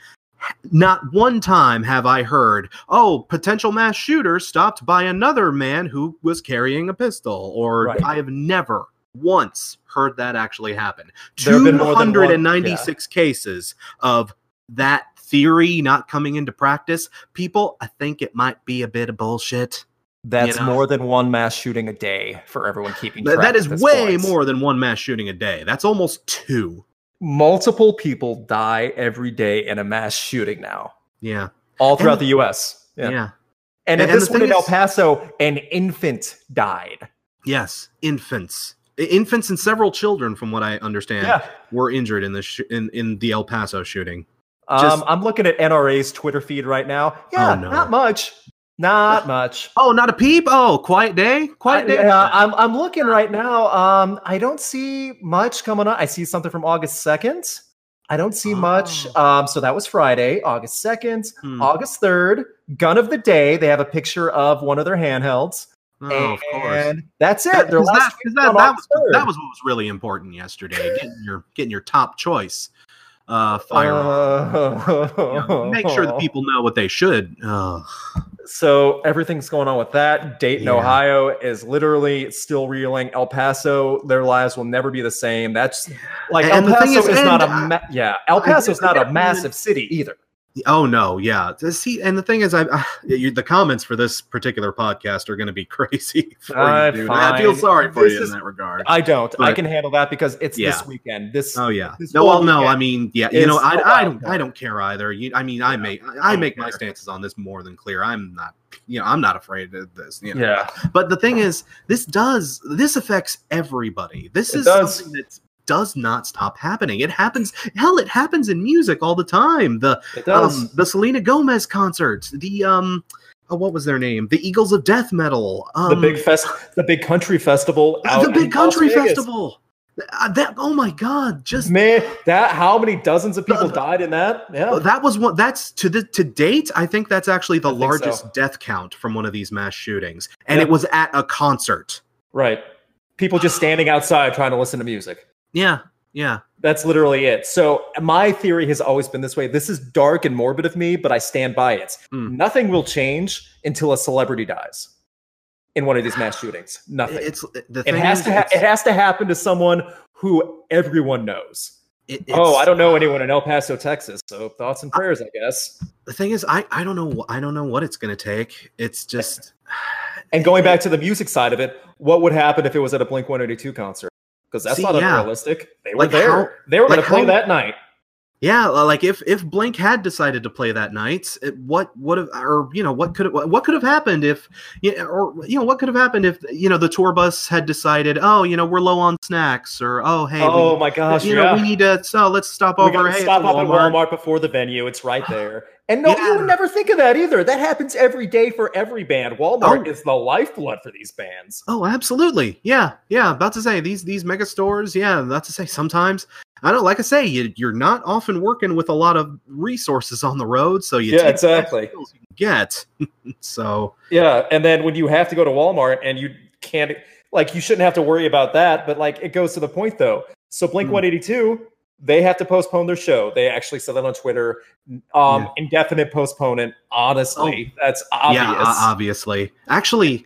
not one time have I heard, oh, potential mass shooter stopped by another man who was carrying a pistol, or Right. I have never once heard that actually happen. Been more than one- 296 cases of that theory not coming into practice. People, I think it might be a bit of bullshit. That's know? more than one mass shooting a day for everyone keeping track. that is way point. more than one mass shooting a day. That's almost two. Multiple people die every day in a mass shooting now, Yeah. all throughout And- the U.S. Yeah. Yeah. And, And- at and this thing in El Paso, an infant died. Yes. Infants. Infants and several children, from what I understand, Yeah. were injured in this sh- in in the El Paso shooting. Um, Just- I'm looking at NRA's Twitter feed right now. Yeah, Oh, no. not much. Not much. Oh, not a peep. Oh, quiet day. Quiet day. Yeah, I'm I'm looking right now. Um, I don't see much coming up. I see something from August second. I don't see much. Oh. Um, so that was Friday, August second, Hmm. August third. Gun of the day. They have a picture of one of their handhelds, Oh, of course. that's it. That, Their 'cause that, last 'cause tweet that, that was that was what was really important yesterday. Getting your getting your top choice uh, firearm. Uh, You know, make sure the people know what they should. Ugh. So everything's going on with that. Dayton, Yeah. Ohio is literally still reeling. El Paso, their lives will never be the same. That's like And El Paso is, is- not a ma- yeah. El Paso is not I a get- massive city either. Oh no, yeah. See, and the thing is, I, I you, the comments for this particular podcast are going to be crazy. For Uh, you. I feel sorry for This you is- in that regard. I don't. I can handle that because it's this weekend. This Oh yeah. this No, well, no. I mean, yeah. You know, I, I don't. I don't care either. You, I mean, I Yeah, make I I make my stances on this more than clear. I'm not. You know, I'm not afraid of this. You know. yeah. But the thing is, this does this affects everybody. This It is does. something that does not stop happening. It happens. Hell, it happens in music all the time. The um, the Selena Gomez concerts. The um, oh, what was their name? The Eagles of Death Metal. Um, the big fest, the big country festival, the big country festival. Uh, that oh my god, just Man, that how many dozens of people The- died in that? Yeah, that was one. That's to the to date. I think that's actually the largest so. death count from one of these mass shootings, and Yeah. it was at a concert. right. People just standing outside trying to listen to music. Yeah, yeah. That's literally it. So my theory has always been this way. This is dark and morbid of me, but I stand by it. Mm. Nothing will change until a celebrity dies in one of these mass shootings. Nothing. It's the it has is, to. Ha- it has to happen to someone who everyone knows. it- Oh, I don't know anyone in El Paso, Texas. So thoughts and prayers, I guess. The thing is, I I don't know. I don't know what it's going to take. It's just. And going back to the music side of it, what would happen if it was at a Blink 182 concert? Because that's See, not yeah. unrealistic. They were Like there. how- they were going to play that night. Yeah, like if if Blink had decided to play that night, it, what would have, or you know, what could what could have happened if, you know, or you know, what could have happened if you know the tour bus had decided, oh, you know, we're low on snacks, or oh, hey, oh we, my gosh! you yeah. know, we need to, so let's stop We over. hey, stop at Walmart. Walmart before the venue. It's right there. And no, you would never think of that either. That happens every day for every band. Walmart Oh. is the lifeblood for these bands. Oh, absolutely. Yeah, yeah. About to say these these mega stores. Yeah, about to say sometimes. I don't like I say you you're not often working with a lot of resources on the road, so you Yeah, exactly. you can get. so Yeah, and then when you have to go to Walmart and you can't, like, you shouldn't have to worry about that. But like, it goes to the point though. So Blink Hmm. 182, they have to postpone their show. They actually said that on Twitter. Um, Yeah. indefinite postponement. Honestly, that's obvious. Yeah, o- obviously. Actually,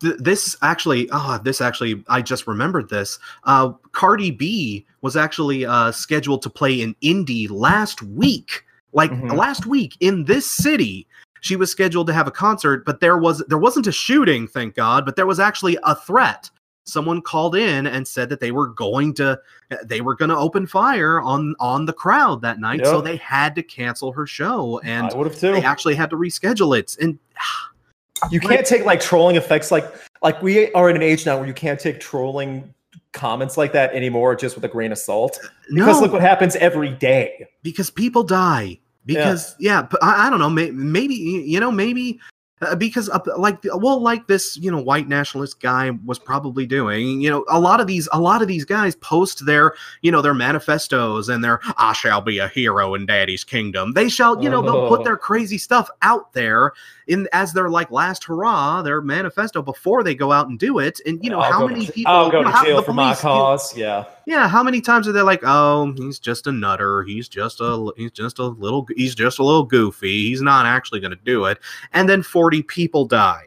th- this actually, ah, this actually, I just remembered this. Uh, Cardi B was actually uh, scheduled to play in Indy last week, like Mhm. last week in this city. She was scheduled to have a concert, but there was there wasn't a shooting, thank God, but there was actually a threat. Someone called in and said that they were going to they were going to open fire on on the crowd that night, so they had to cancel her show and I too. they actually had to reschedule it. And You can't take like trolling effects like like we are in an age now where you can't take trolling comments like that anymore just with a grain of salt. Because no, look what happens every day. because people die because yeah, but I, I don't know may, maybe you know maybe uh, because uh, like well like this you know white nationalist guy was probably doing you know a lot of these a lot of these guys post their you know their manifestos and their i shall be a hero in daddy's kingdom they shall you know they'll put Oh. their crazy stuff out there in as their like last hurrah their manifesto before they go out and do it and you know I'll how many to, people I'll go you know, to jail the for my you. Yeah. yeah, how many times are they like, "Oh, he's just a nutter. He's just a he's just a little he's just a little goofy. He's not actually going to do it." And then 40 people die.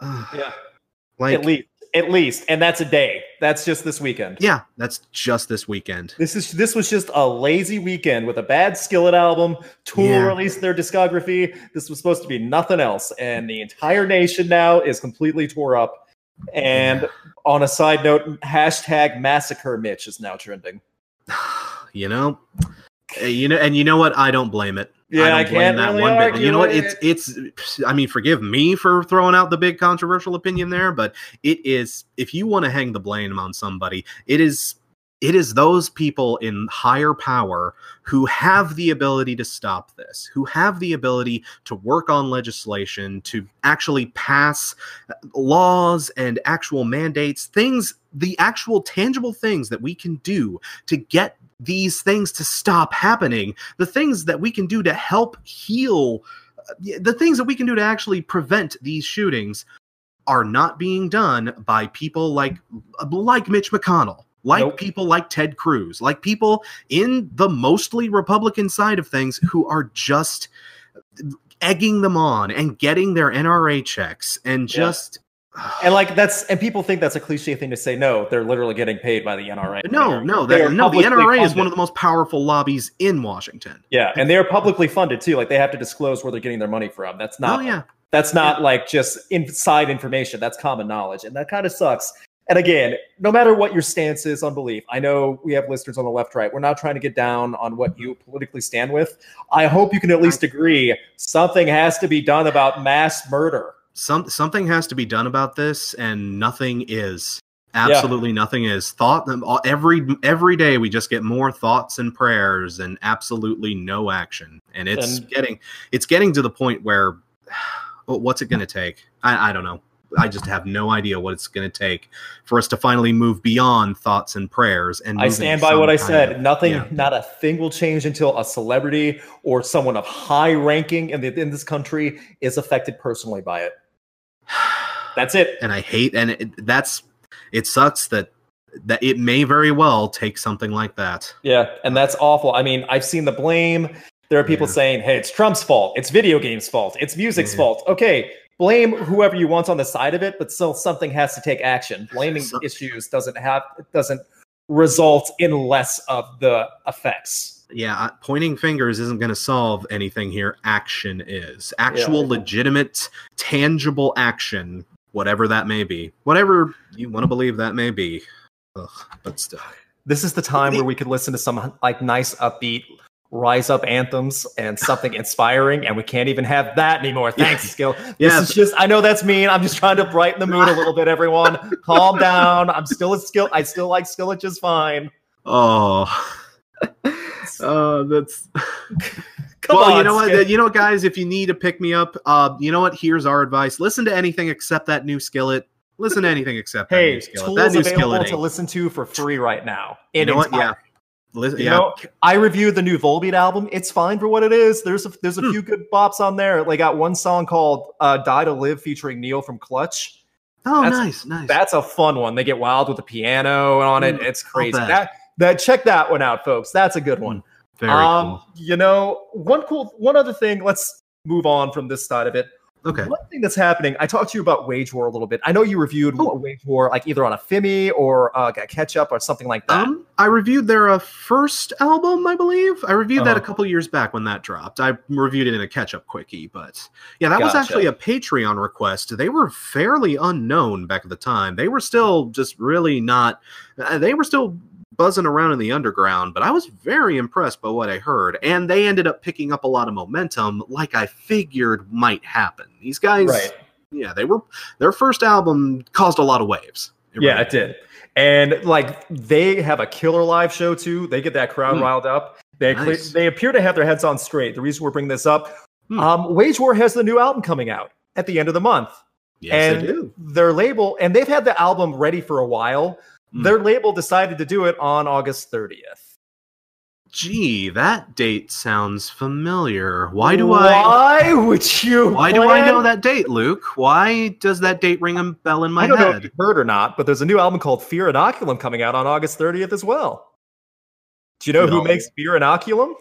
Yeah. like at least. At least. And that's a day. That's just this weekend. yeah, that's just this weekend. This is this was just a lazy weekend with a bad Skillet album. Tool Yeah. released their discography. This was supposed to be nothing else, and the entire nation now is completely tore up. And on a side note, hashtag massacre Mitch is now trending. you know, Uh, you know, and you know what? I don't blame it. Yeah, don't I can't that really bit. And argue you know what? It's it's. I mean, forgive me for throwing out the big controversial opinion there, but it is. If you want to hang the blame on somebody, it is. It is those people in higher power who have the ability to stop this, who have the ability to work on legislation, to actually pass uh, laws and actual mandates, things, the actual tangible things that we can do to get these things to stop happening, the things that we can do to help heal, the things that we can do to actually prevent these shootings are not being done by people like like Mitch McConnell, like Nope. people like Ted Cruz, like people in the mostly Republican side of things who are just egging them on and getting their NRA checks and just And like that's and people think that's a cliche thing to say. No, they're literally getting paid by the NRA. no, They're- no, they that, are no. The NRA is one of the most powerful lobbies in Washington. Yeah, and they are publicly funded too. Like they have to disclose where they're getting their money from. That's not oh yeah, That's not like just inside information. That's common knowledge. And that kind of sucks. And again, no matter what your stance is on belief, I know we have listeners on the left, right. We're not trying to get down on what you politically stand with. I hope you can at least agree something has to be done about mass murder. Some something has to be done about this, and nothing is. Absolutely nothing is. Thought every every day. We just get more thoughts and prayers, and absolutely no action. And it's And- getting it's getting to the point where, what's it going to take? I, I don't know. I just have no idea what it's going to take for us to finally move beyond thoughts and prayers. And I stand by what I said. of- Nothing, yeah. not a thing will change until a celebrity or someone of high ranking in, the, in this country is affected personally by it. That's it. and I hate and it, that's it sucks that that it may very well take something like that. Yeah, and that's awful. I mean, I've seen the blame. There are people Yeah. saying, "Hey, it's Trump's fault. It's video games' fault. It's music's Yeah. fault." Okay, blame whoever you want on the side of it, but still something has to take action. Blaming So- issues doesn't have it doesn't result in less of the effects. Yeah, pointing fingers isn't going to solve anything here. Action is. Actual, Yeah. legitimate, tangible action, whatever that may be, whatever you want to believe that may be. Ugh, but still, This is the time where we could listen to some like nice upbeat rise up anthems and something inspiring and we can't even have that anymore. Thanks skill this Yeah. is just i know that's mean. I'm just trying to brighten the mood a little bit everyone. Calm down. I'm still a skill i still like skillage is fine. Oh, uh, that's Come well, on, you know what? Skip. You know, guys, if you need to pick me up, uh, you know what? Here's our advice: listen to anything except that new skillet. Listen to anything except that hey new skillet. tools that new available skillet. to listen to for free right now You know what? Yeah. Listen, You yeah. know, I reviewed the new Volbeat album. It's fine for what it is. There's a, there's a Hmm. few good bops on there. They got one song called uh, "Die to Live" featuring Neil from Clutch. oh, that's- nice, nice. That's a fun one. They get wild with the piano on it. Mm, It's crazy. That that check that one out, folks. That's a good one. Very um, cool. You know, one cool one other thing. Let's move on from this side of it. Okay. One thing that's happening. I talked to you about Wage War a little bit. I know you reviewed. Wage War like either on a Fimi or uh, a catch up or something like that. Um, I reviewed their uh, first album, I believe. I reviewed that a Uh-huh. couple years back when that dropped. I reviewed it in a catch-up quickie, but yeah, that was actually a Patreon request. They were fairly unknown back at the time. They were still just really not. uh, They were still buzzing around in the underground, but I was very impressed by what I heard, and they ended up picking up a lot of momentum, like I figured might happen. These guys, right. yeah, they were. Their first album caused a lot of waves. yeah, really it did. And like they have a killer live show too. They get that crowd Hmm. riled up. They Nice. they appear to have their heads on straight. The reason we're bringing this up, Hmm. um, Wage War has the new album coming out at the end of the month. Yes, and they do. their label, and they've had the album ready for a while. Hmm. Their label decided to do it on August 30th. Gee, that date sounds familiar. Why do I? Why would you? Why do I know that date, Luke? Why does that date ring a bell in my I don't know if head? you heard or not, but there's a new album called Fear Inoculum coming out on August 30th as well. Do you know No. who makes Fear Inoculum?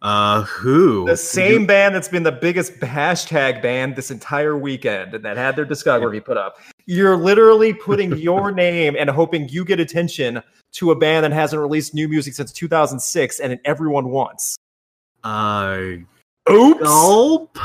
Uh, who? The same band that's been the biggest hashtag band this entire weekend and that had their discography put up. You're literally putting your name and hoping you get attention to a band that hasn't released new music since 2006 and everyone wants. Uh, Oops. gulp,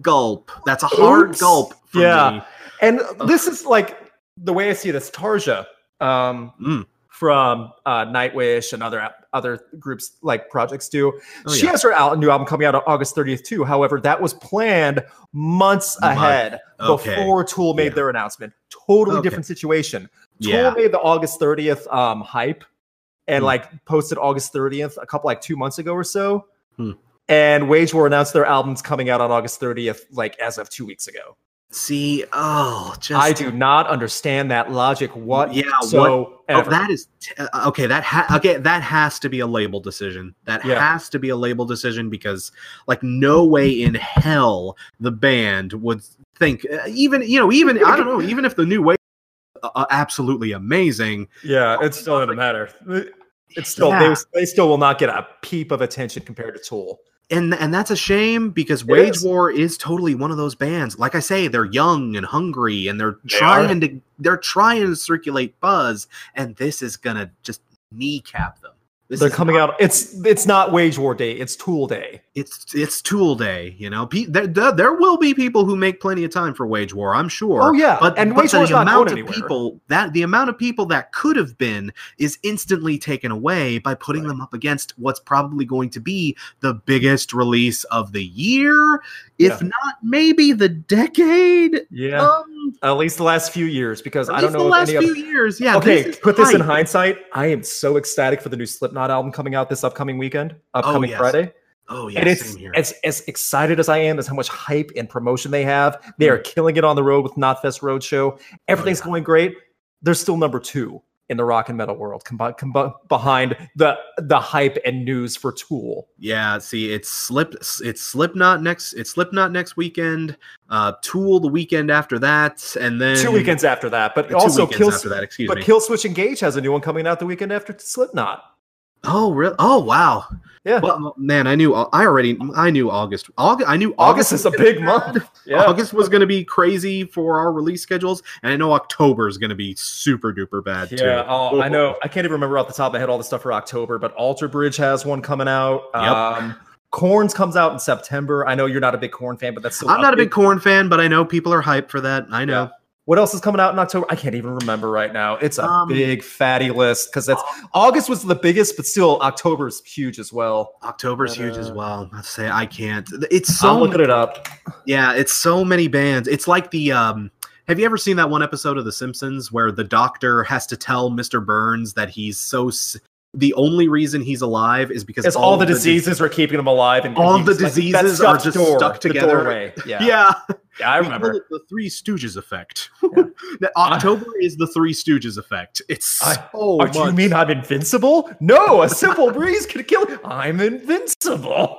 gulp. That's a hard Oops. gulp. For Yeah. me. And this is like the way I see this. Tarja um, Mm. From uh, Nightwish and other other groups like projects do. Oh, she yeah. has her al- new album coming out on August 30th too. However, that was planned months Month. ahead Okay. before Tool made Yeah. their announcement. Totally Okay. different situation. Tool Yeah. made the August 30th um, hype and Hmm. like posted August 30th a couple like two months ago or so. Hmm. And Wage War announced their albums coming out on August 30th, like as of two weeks ago. See, oh, just I do not understand that logic. What? Yeah, So Oh, that is t- uh, okay. That ha- okay. That has to be a label decision. That Yeah. has to be a label decision because, like, no way in hell the band would think. Uh, even you know, even I don't know. Even if the new way, uh, uh, absolutely amazing. yeah, it still doesn't matter. It's still Yeah. they, they still will not get a peep of attention compared to Tool. And and that's a shame because It Wage is. War is totally one of those bands. Like I say, they're young and hungry, and they're They trying to they're trying to circulate buzz, and this is gonna just kneecap them. This They're coming not- out. It's it's not Wage War Day. It's Tool Day. It's it's Tool Day, you know. Pe- there, there, there will be people who make plenty of time for Wage War, I'm sure. Oh yeah, But, and but Wage the War's not amount of anywhere. people that the amount of people that could have been is instantly taken away by putting Right. them up against what's probably going to be the biggest release of the year, if Yeah. not maybe the decade. Yeah, Um, at least the last few years, because I don't know the last few other. years. Yeah. okay, this put this in hindsight. I am so ecstatic for the new Slipknot album coming out this upcoming weekend, oh, upcoming yes. Friday. Oh yeah, and it's same here. as as excited as I am as how much hype and promotion they have. They are hmm. killing it on the road with Knotfest Roadshow. Oh, Everything's yeah. going great. They're still number two in the rock and metal world, combi- combi- behind the the hype and news for Tool. Yeah, see, it's slip, it's Slipknot next, it's Slipknot next weekend. Uh, Tool the weekend after that, and then Two weekends after that, but two also Kill, after that. Excuse but me. Killswitch Engage has a new one coming out the weekend after Slipknot. Oh, really? Oh, wow. Yeah, Well, man, I knew. I already. I knew August. August. I knew August is a big month. Yeah. August was going to be crazy for our release schedules, and I know October is going to be super duper bad too. Yeah, oh, I know. I can't even remember off the top of my head all the stuff for October, but Alter Bridge has one coming out. Yep. Um, Korn's comes out in September. I know you're not a big Korn fan, but that's still I'm not a big big Korn fan, but I know people are hyped for that. I know. What else is coming out in October? I can't even remember right now. It's a Um, big fatty list because that's August was the biggest, but still October's huge as well. October's huge as Uh, well. I say I can't. It's so. I'm looking it up. Yeah, it's so many bands. It's like the um have you ever seen that one episode of The Simpsons where the doctor has to tell Mr. Burns that he's so the only reason he's alive is because Because all the dis- diseases are keeping him alive, and all the like, diseases are just door, stuck together. Yeah, Yeah, yeah, I remember. the Three Stooges effect. Yeah. That October is the Three Stooges effect. It's I- so Oh, much. do you mean I'm invincible? No, a simple breeze could kill. I'm invincible.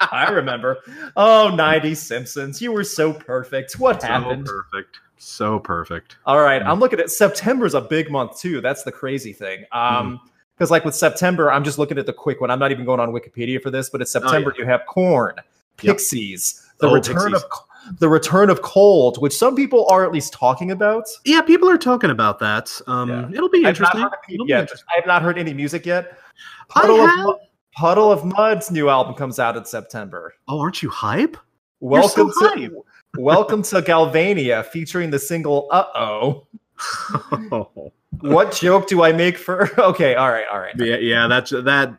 I remember. Oh, 90 Simpsons. You were so perfect. What so happened? perfect? So perfect. All right, I'm looking at September's a big month too. That's the crazy thing. Um, because like with September, I'm just looking at the quick one. I'm not even going on Wikipedia for this, but it's September. You have Korn, Pixies, the Oh, return Pixies. of the return of Cold, which some people are at least talking about. Yeah, people are talking about that. Um, Yeah. it'll be I've not interesting. it be yet. interesting. I have not heard any music yet. I Puddle of, have- Mu- Puddle of Mudd's new album comes out in September. Oh, aren't you hype? Welcome so to Welcome to Galvania, featuring the single "Uh Oh." What joke do I make for? Okay, all right, all right. Yeah, yeah, that's that. that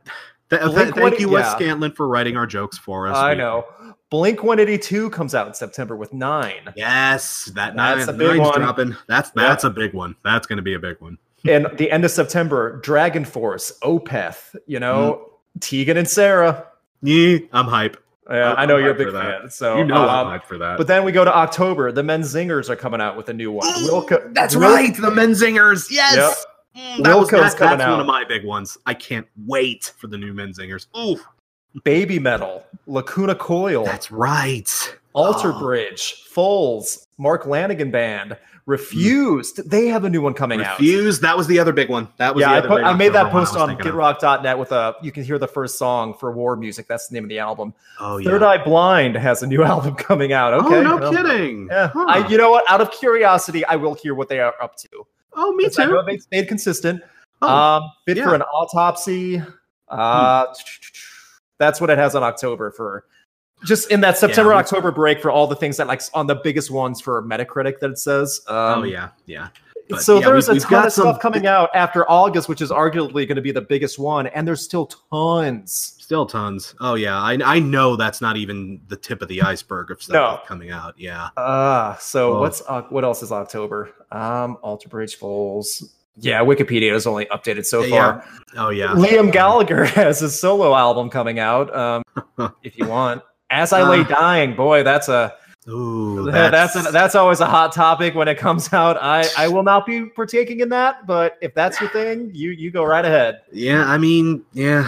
Blink thank one- you, Wes yeah. Scantlin, for writing our jokes for us. I We- know. Blink 182 comes out in September with nine. Yes, that nine, That's a big one. dropping. That's Yeah. that's a big one. That's going to be a big one. and the end of September, DragonForce, Opeth, you know, mm. Tegan and Sara. Yeah, I'm hype. Yeah, I'm I know you're a big fan. So, you know I'm um, hyped for that. but then we go to October. The Menzingers are coming out with a new one. Wilco, that's Wil- right, the Menzingers. Yes, Mm, that was, Wilco's that- coming that's one of my big ones. I can't wait for the new Menzingers. Ooh, Babymetal, Lacuna Coil, that's right. Alter Oh. Bridge, Foals, Mark Lanegan Band, Refused. They have a new one coming out. Refused. That was the other big one. That was yeah, the I, put, I made that October one I post on. GetRock.net with a. You can hear the first song for War Music. That's the name of the album. Oh yeah. Third Eye Blind has a new album coming out. Okay, Oh no kidding. Yeah, Huh. I, you know what? Out of curiosity, I will hear what they are up to. oh me 'Cause I know too. they stayed consistent. Oh, um, bid for an autopsy. Uh, That's what it has on October for. Just in that September we- October break for all the things that like on the biggest ones for Metacritic that it says. Um, oh yeah, yeah. But, so yeah, there's a ton got of some- stuff coming out after August, which is arguably going to be the biggest one, and there's still tons. Still tons. Oh yeah, I I know that's not even the tip of the iceberg of stuff No. coming out. Yeah. Uh so Oh. what's uh, what else is October? Um, Alter Bridge Falls. Yeah, Wikipedia is only updated so Yeah. far. Oh yeah. Liam Gallagher has a solo album coming out. Um, if you want, As I Lay Uh, Dying, boy, that's a Ooh, that's that's, that's always a hot topic when it comes out. I I will not be partaking in that, but if that's your thing, you you go right ahead. yeah. I mean, yeah.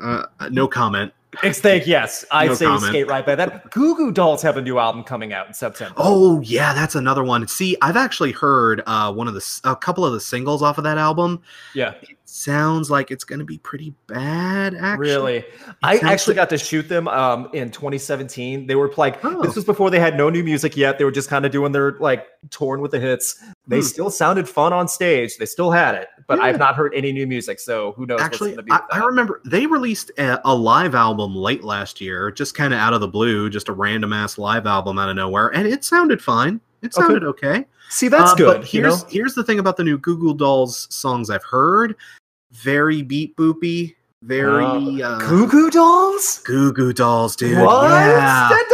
Uh, no comment. It's thank yes. I'd No say comment. skate right by that. Goo Goo Dolls have a new album coming out in September. Oh yeah, that's another one. See, I've actually heard uh, one of the a couple of the singles off of that album. yeah, Sounds like it's going to be pretty bad. Actually, really. I actually like- got to shoot them um, in 2017. They were like, Oh. this was before they had no new music yet. They were just kind of doing their like torn with the hits. They Hmm. still sounded fun on stage. They still had it, but Yeah. I've not heard any new music. So who knows Actually, what's going to be? I, I remember they released a, a live album late last year, just kind of out of the blue, just a random ass live album out of nowhere, and it sounded fine. It sounded okay. See, that's Uh, good. But you here's know? here's the thing about the new Goo Goo Dolls songs I've heard. Very beat boopy. Very uh, Goo Goo Dolls. Goo Goo Dolls, dude. what? Yeah. That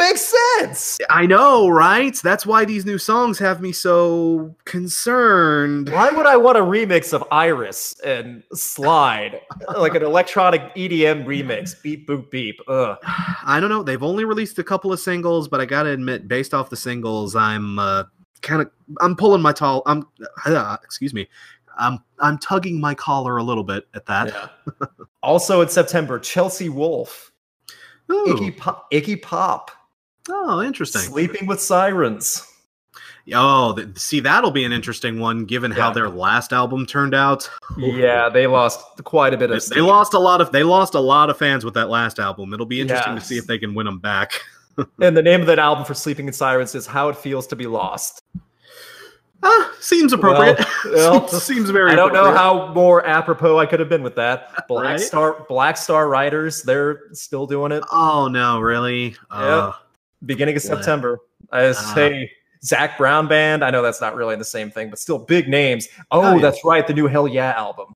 doesn't even make sense. I know, right? That's why these new songs have me so concerned. Why would I want a remix of Iris and Slide, like an electronic EDM remix? Beep boop beep. Ugh. I don't know. They've only released a couple of singles, but I gotta admit, based off the singles, I'm uh, kind of I'm pulling my tall. I'm uh, excuse me. I'm I'm tugging my collar a little bit at that. Yeah. also in September, Chelsea Wolfe, Ooh. Iggy Pop, Iggy Pop, Oh, interesting. Sleeping with Sirens. Oh, see, that'll be an interesting one, given how their last album turned out. Yeah, they lost quite a bit They, of. they lost a lot of they lost a lot of fans with that last album. It'll be interesting to see if they can win them back. And the name of that album for Sleeping in Sirens is "How It Feels to Be Lost." Ah, seems appropriate. Well, seems, seems very. I don't know how more apropos I could have been with that. Black Right? Star, Black Star Riders, they're still doing it. Oh no, really? Uh, beginning of Yeah. September. I Ah. say Zac Brown band. I know that's not really the same thing, but still big names. Oh, Oh, yeah. that's right, the new Hellyeah album.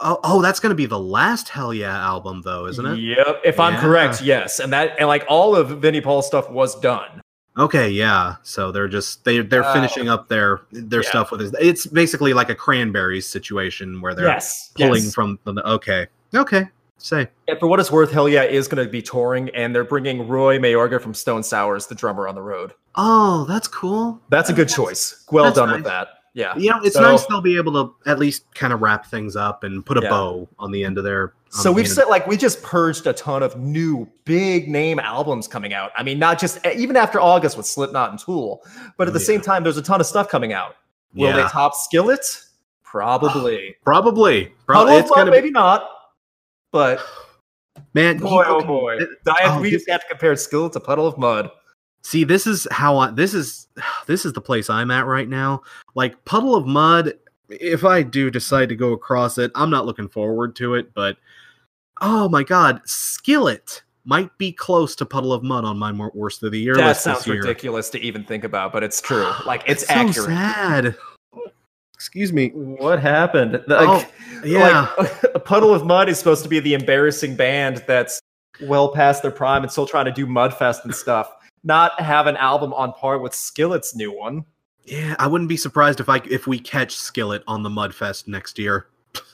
oh, oh, that's going to be the last Hellyeah album, though, isn't it? Yep, if I'm correct, yes. And that and like all of Vinnie Paul's stuff was done. Okay, yeah. So they're just they they're Oh. finishing up their their Yeah. stuff with it. It's basically like a Cranberries situation where they're yes, pulling yes. from the. Okay, okay. Say. And for what it's worth, Hellyeah is going to be touring, and they're bringing Roy Mayorga from Stone Sours, the drummer, on the road. Oh, that's cool. That's a good choice. Well That's done with that. Yeah. You know, it's So- nice they'll be able to at least kind of wrap things up and put a Yeah. bow on the end of their. So we've said like we just purged a ton of new big name albums coming out. I mean, not just even after August with Slipknot and Tool, but at the Yeah. same time, there's a ton of stuff coming out. Will yeah, they top Skillet? Probably. probably. Probably Mudd, gonna maybe not. But man. boy, oh boy, it- I- oh, we just have to compare Skillet to Puddle of Mudd. See, this is how I this is this is the place I'm at right now. Like Puddle of Mudd, if I do decide to go across it, I'm not looking forward to it, but oh my god, Skillet might be close to Puddle of Mudd on my worst of the year That sounds year. ridiculous to even think about, but it's true. Like it's so accurate. sad. Excuse me. What happened? Oh, Like, Yeah. like, a Puddle of Mudd is supposed to be the embarrassing band that's well past their prime and still trying to do Mudfest and stuff. Not have an album on par with Skillet's new one. yeah, I wouldn't be surprised if I if we catch Skillet on the Mudfest next year.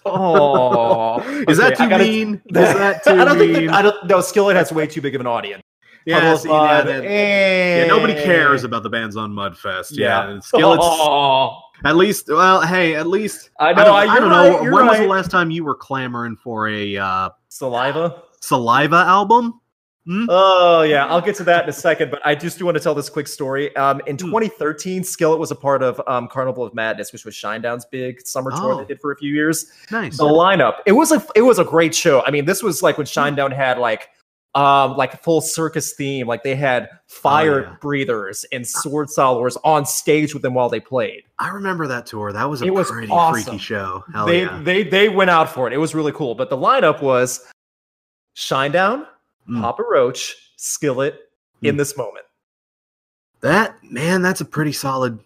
Oh, Is that too mean? Is that too I don't mean? think that, I don't. No, Skillet has way too big of an audience. Yeah, see, yeah, eh. yeah, nobody cares about the bands on Mudfest. Yeah, Yeah. Skillet's Oh, At least, well, hey, at least I I don't, I, don't right, know. When was the last time you were clamoring for a uh, Saliva. Saliva album? Hmm? Oh yeah, I'll get to that in a second, but I just do want to tell this quick story. Um, in Hmm. 2013, Skillet was a part of um, Carnival of Madness, which was Shinedown's big summer tour Oh. they did for a few years. Nice. The lineup, it was a it was a great show. I mean, this was like when Shinedown had like um like a full circus theme, like they had fire Oh, yeah. breathers and sword salvors on stage with them while they played. I remember that tour. That was a It was pretty awesome. freaky show. Hell they yeah. they they went out for it. It was really cool. But the lineup was Shinedown, Mm. Papa Roach, Skillet in Mm. this moment. That man, that's a pretty solid.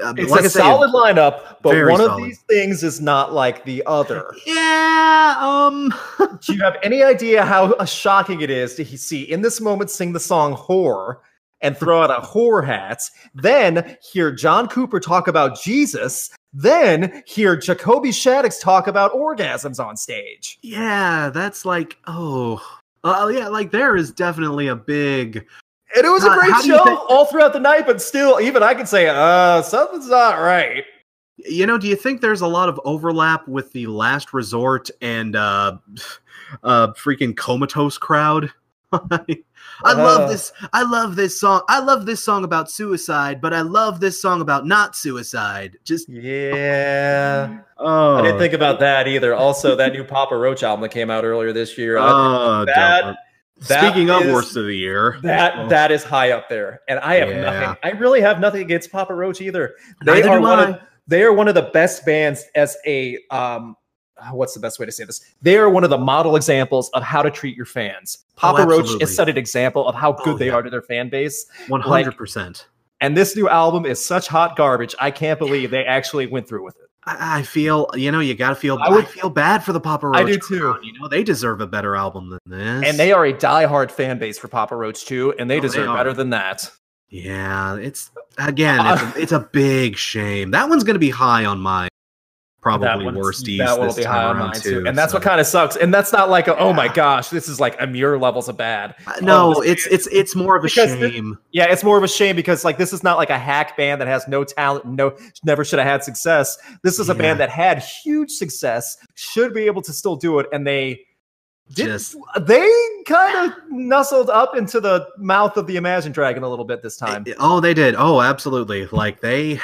Uh, It's like a solid lineup, but one of these things is not like the other. Yeah. Um. Do you have any idea how shocking it is to see in this moment sing the song "Whore" and throw out a whore hat, then hear John Cooper talk about Jesus, then hear Jacoby Shaddix talk about orgasms on stage? yeah, that's like oh. Uh, yeah, like there is definitely a big. And it was God, a great how do you show think- all throughout the night, but still, even I could say, uh, something's not right. You know, do you think there's a lot of overlap with the Last Resort and uh, uh, freaking Comatose crowd? I love Uh. this. I love this song. I love this song about suicide, but I love this song about not suicide. Just Yeah. oh, I didn't think about that either. Also, that new Papa Roach album that came out earlier this year. I- Oh, that- that Speaking of is- worst of the year, that Oh. that is high up there, and I have Yeah. nothing. I really have nothing against Papa Roach either. They Neither are one I. of they are one of the best bands as a um. What's the best way to say this? They are one of the model examples of how to treat your fans. Papa Roach Oh, absolutely. is such an example of how good Oh, they yeah. are to their fan base. one hundred percent. And this new album is such hot garbage. I can't believe they actually went through with it. I, I feel you know you got to feel. I I, would- feel bad for the Papa Roach. I do too. crowd, You know they deserve a better album than this. And they are a diehard fan base for Papa Roach too, and they Oh, deserve are. better than that. Yeah, it's again, it's a, it's a big shame. That one's going to be high on my probably that one's- worsties That will this be time high on mine too. and that's what kind of sucks. And that's not like a, oh my gosh, this is like a mirror levels of bad. Uh, no, Oh, this it's it's it's more of a shame. Yeah, it's more of a shame because like this is not like a hack band that has no talent, no never should have had success. This is a Yeah. band that had huge success, should be able to still do it, and they did. Just they kind of nuzzled up into the mouth of the Imagine Dragon a little bit this time. oh, they did. Oh, absolutely. Like they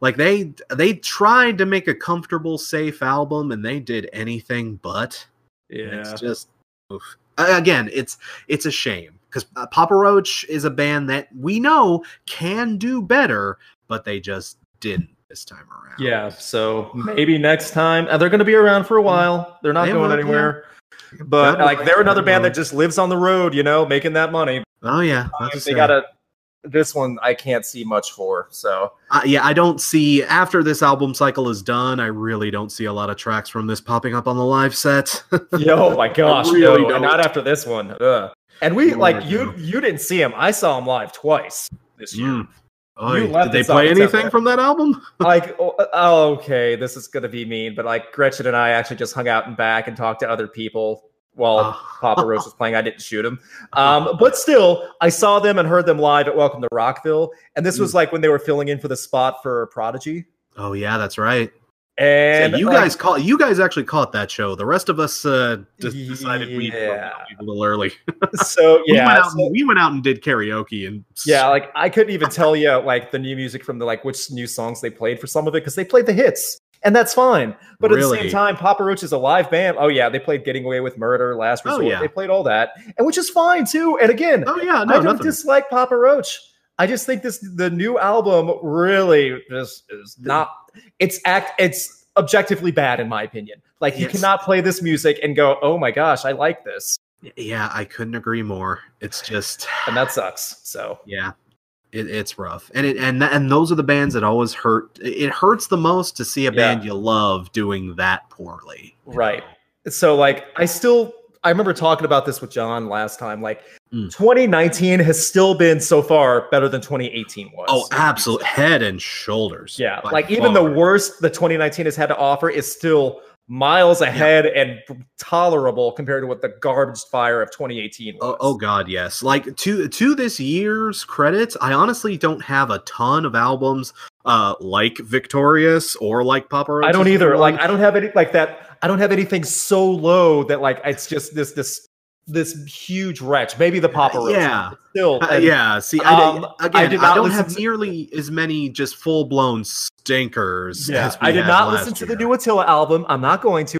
like they they tried to make a comfortable, safe album, and they did anything but. Yeah, it's just oof. Again, it's it's a shame because Papa Roach is a band that we know can do better, but they just didn't this time around. Yeah, so maybe next time uh, they're going to be around for a while. They're not They going will, anywhere. But like they're another band that just lives on the road, you know, making that money. Oh yeah, Um, that's they gotta. This one I can't see much for. So Uh, yeah, I don't see after this album cycle is done. I really don't see a lot of tracks from this popping up on the live set. yo, my gosh, really no, don't. not after this one. Ugh. And we like you. You didn't see him. I saw him live twice this year. Mm. Oy, did they play anything from that album? like oh, oh, okay this is gonna be mean but like gretchen and i actually just hung out and back and talked to other people while Ah. papa roach was playing i didn't shoot him um, but still i saw them and heard them live at welcome to rockville and this was Mm. like when they were filling in for the spot for prodigy Oh yeah, that's right. and Yeah, you like, guys caught you guys actually caught that show. The rest of us uh, just decided we a little early. so we yeah went out. so- we went out and did karaoke and yeah like i couldn't even tell you like the new music from the like which new songs they played for some of it because they played the hits and that's fine. But at the same time papa roach is a live band. Oh yeah they played getting away with murder last oh, Resort. Oh, yeah. they played all that and which is fine too. And again Oh yeah, no, i don't nothing. dislike papa roach. I just think this the new album really just is not it's act it's objectively bad in my opinion. Like you cannot play this music and go oh my gosh i like this. Yeah, I couldn't agree more. It's just and that sucks so. Yeah, it, it's rough, and it and and those are the bands that always hurt. It hurts the most to see a Yeah. band you love doing that poorly. Right. know? so like i still i remember talking about this with john last time like Mm. 2019 has still been so far better than 2018 was Oh, absolute head and shoulders. yeah like even the worst the 2019 has had to offer is still miles ahead and tolerable compared to what the garbage fire of 2018 was Oh, oh god, yes. Like to to this year's credits, I honestly don't have a ton of albums uh like Victorious or like Papa i don't either. like i don't have any like that i don't have anything so low that like it's just this this this huge wretch maybe the papa Roach Yeah. one, but still Uh, yeah, see, I, Um, again, I, did not don't have to- nearly as many just full blown stinkers. Yeah, I did not listen to the new Attila album. I'm not going to.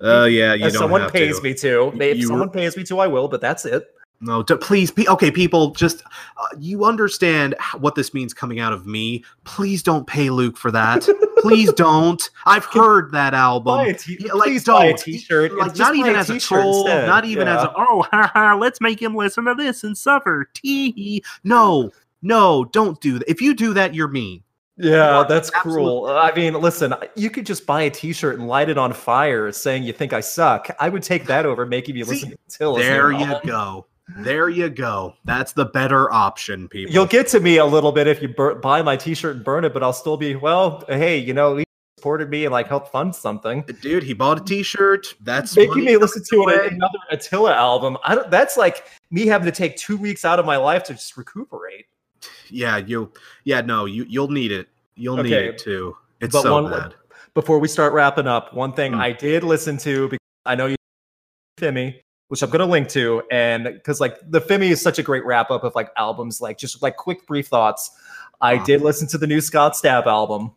Oh yeah, you if don't someone pays to. me to. If You- someone pays me to, I will. But that's it. No, to, please, pe- okay, people, just uh, you understand what this means coming out of me. Please don't pay Luke for that. please don't. I've heard that album. t- yeah, like, please buy a don't. T-shirt. like not even as a troll, instead. not even as Yeah. a oh, ha, ha, let's make him listen to this and suffer. Tee. No, no, don't do that. If you do that, you're mean. Yeah, that's cruel. Uh, I mean, listen, you could just buy a T-shirt and light it on fire, saying you think I suck. I would take that over making you See, listen to Attila's There you go. There you go. That's the better option, people. You'll get to me a little bit if you bur- buy my T-shirt and burn it, but I'll still be well. Hey, you know, he supported me and like helped fund something. dude. He bought a T-shirt. That's making me listen to away. another Attila album. I don't. That's like me having to take two weeks out of my life to just recuperate. Yeah, you. Yeah, no, you. You'll need it. You'll need it too. It's But so one- bad. Before we start wrapping up, one thing Hmm. I did listen to because I know you Fimi, which I'm gonna link to, and because like the Fimi is such a great wrap up of like albums, like just like quick brief thoughts. I Wow. did listen to the new Scott Stapp album.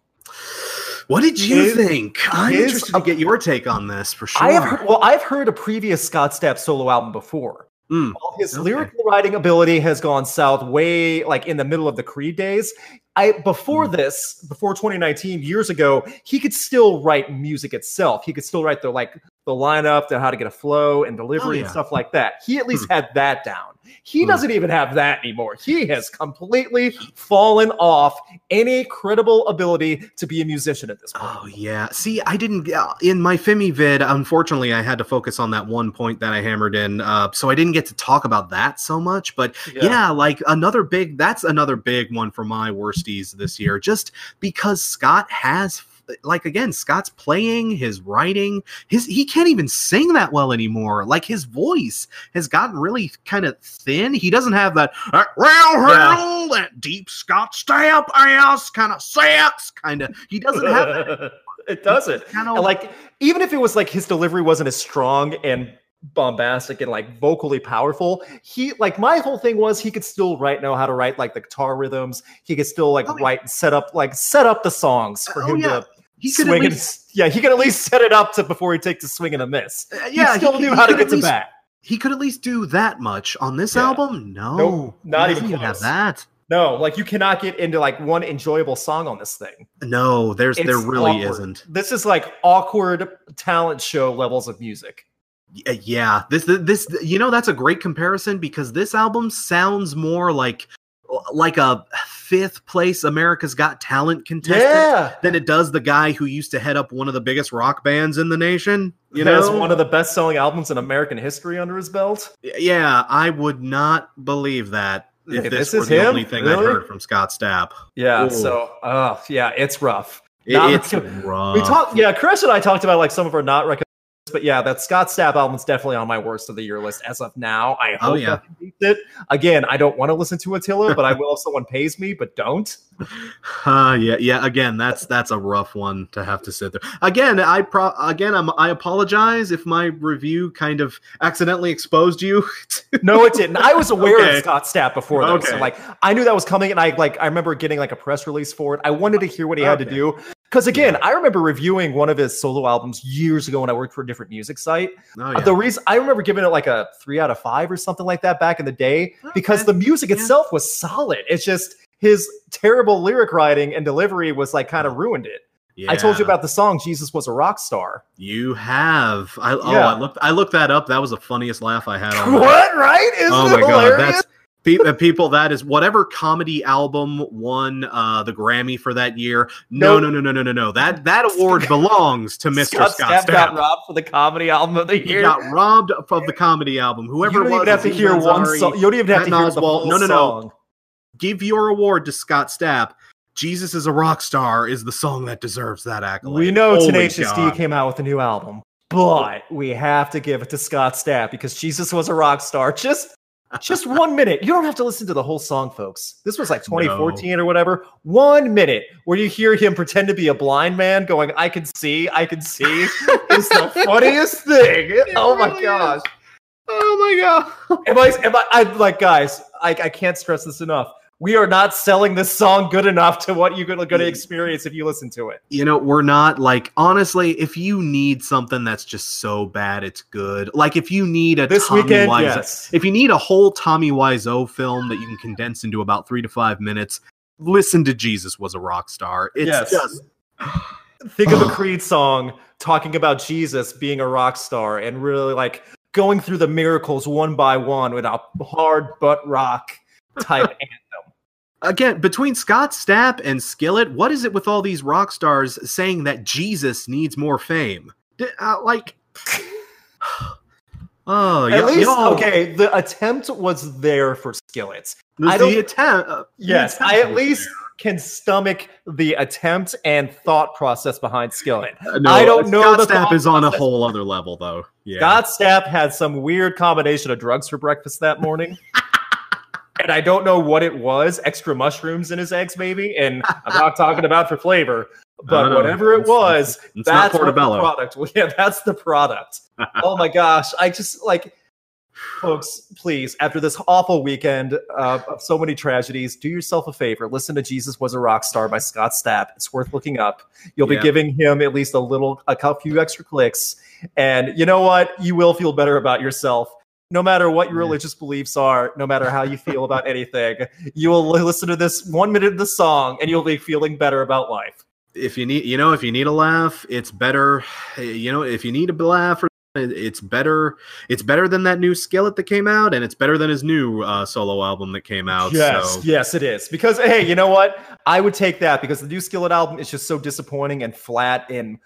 What did you His- think? I'm his- interested to get your take on this for sure. I have heard, well, I've heard a previous Scott Stapp solo album before. Mm, While his Okay. lyrical writing ability has gone south way like in the middle of the Creed days. I before Mm. this, before 2019, years ago, he could still write music itself. He could still write the like the lineup, the how to get a flow and delivery and Oh, yeah. stuff like that. He at least had that down. He Hmm. doesn't even have that anymore. He has completely fallen off any credible ability to be a musician at this point. Oh yeah. See, I didn't uh, in my Femi vid. Unfortunately, I had to focus on that one point that I hammered in, uh, so I didn't get to talk about that so much. But yeah. like another big. That's another big one for my worsties this year. Just because Scott has. Like again, Scott's playing, his writing, his he can't even sing that well anymore. Like his voice has gotten really kind of thin. He doesn't have that well, well, that deep Scott Stapp ass kind of sex kind of. He doesn't have that it doesn't. kind And, like even if it was like his delivery wasn't as strong and bombastic and like vocally powerful he like my whole thing was he could still write know how to write like the guitar rhythms he could still like Oh, write and set up like set up the songs for Oh, him yeah. to he could swing at and least, yeah he could at least set it up to before he takes a swing and a miss uh, he yeah, still he, knew he how to get to least, bat He could at least do that much on this Yeah. album. No, not he even doesn't have that. no like you cannot get into like one enjoyable song on this thing No, there's there really awkward. isn't. this is like awkward talent show levels of music Yeah, this this you know that's a great comparison because this album sounds more like like a fifth place America's Got Talent contestant yeah than it does the guy who used to head up one of the biggest rock bands in the nation. You know, has one of the best selling albums in American history under his belt. yeah, I would not believe that if Hey, this, this were is the him? only thing I Really? heard from Scott Stapp. Yeah. Ooh. So, uh, yeah, it's rough. It- it's rough. We talked, yeah, Chris and I talked about like some of our not recommended, but yeah, that Scott Stapp album's definitely on my worst of the year list as of now. I Oh, hope yeah. nothing beats it. Again, I don't want to listen to Attila, but I will if someone pays me, but don't. Uh, yeah, yeah. Again, that's that's a rough one to have to sit there. Again, I pro again, I'm I apologize if my review kind of accidentally exposed you. to- No, it didn't. I was aware Okay. of Scott Stapp before though. So like I knew that was coming and I like I remember getting like a press release for it. I wanted to hear what he had to do. Because again, I remember reviewing one of his solo albums years ago when I worked for a different music site. oh, yeah. The reason I remember giving it like a three out of five or something like that back in the day because the music Yeah. itself was solid. It's just his terrible lyric writing and delivery was like kind of ruined it. I told you about the song "Jesus Was a Rock Star." you have. I oh, I looked I looked that up. That was the funniest laugh I had. On what? Right? Isn't Oh it my god, hilarious? that's pe- people. That is whatever comedy album won uh, the Grammy for that year. No, Nope. no, no, no, no, no, no. That that award belongs to Mr. Scott, Stapp got robbed for the comedy album of the He year. got robbed of the comedy album. Whoever you don't even have to hear one song. You don't even have to Patton hear the Oswalt. full No, no, no. song. Give your award to Scott Stapp. Jesus is a rock star is the song that deserves that accolade. We know Holy Tenacious D came out with a new album, but we have to give it to Scott Stapp because Jesus was a rock star. Just just one minute. You don't have to listen to the whole song, folks. This was like 2014 or whatever. One minute where you hear him pretend to be a blind man going, I can see, I can see. It's the funniest thing. oh my really gosh. Oh my god. Am I, am I, I'm like, guys, I, I can't stress this enough. We are not selling this song good enough to what you're going to mm. experience if you listen to it. You know, we're not like honestly, if you need something that's just so bad it's good. Like if you need a This Tommy weekend, Wiseau, yes. if you need a whole Tommy Wiseau film that you can condense into about 3 to 5 minutes, listen to Jesus was a rock star. It's Yes. just think of a Creed song talking about Jesus being a rock star and really like going through the miracles one by one with a hard butt rock type. again between Scott Stapp and Skillet, what is it with all these rock stars saying that Jesus needs more fame? D- uh, like, oh, At y- least, y'all- okay, the attempt was there for Skillets. I don't- the attempt. uh, the Yes, attempt I at least can stomach the attempt and thought process behind Skillet. Uh, no, I don't know Scott the Stapp is on a whole other level, though. Yeah, Scott Stapp had some weird combination of drugs for breakfast that morning. and I don't know what it was extra mushrooms in his eggs, maybe. And I'm not talking about for flavor, but no, whatever it was, It's not that's what the product. Yeah, that's the product. oh my gosh, I just like, folks, please, after this awful weekend uh, of so many tragedies, do yourself a favor. Listen to "Jesus Was a Rock Star" by Scott Stapp. It's worth looking up. You'll be Yeah. giving him at least a little, a few extra clicks, and you know what? You will feel better about yourself. No matter what your religious beliefs are, no matter how you feel about anything, you will listen to this one minute of the song and you'll be feeling better about life. if you need you know if you need a laugh it's better you know if you need a laugh it's better it's better than that new skillet that came out and it's better than his new uh, solo album that came out Yes, so yes, it is. Because hey, you know what? I would take that because the new Skillet album is just so disappointing and flat and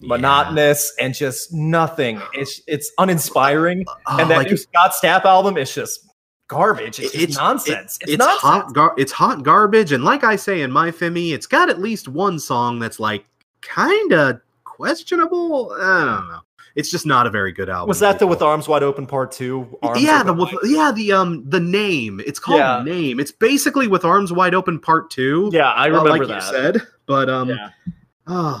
yeah. monotonous and just nothing. It's it's uninspiring. Oh, and that like, new Scott Stapp album is just garbage. It's, just It's- nonsense. it's, it's nonsense. hot gar- it's hot garbage and like i say in my femi it's got at least one song that's like kind of questionable i don't know it's just not a very good album Was that the with Arms Wide Open Part Two? Arms yeah, the Wide- yeah the um the name. It's called Yeah. name. It's basically with arms wide open part two. yeah, I uh, remember like that. you said. But um, Yeah. Oh,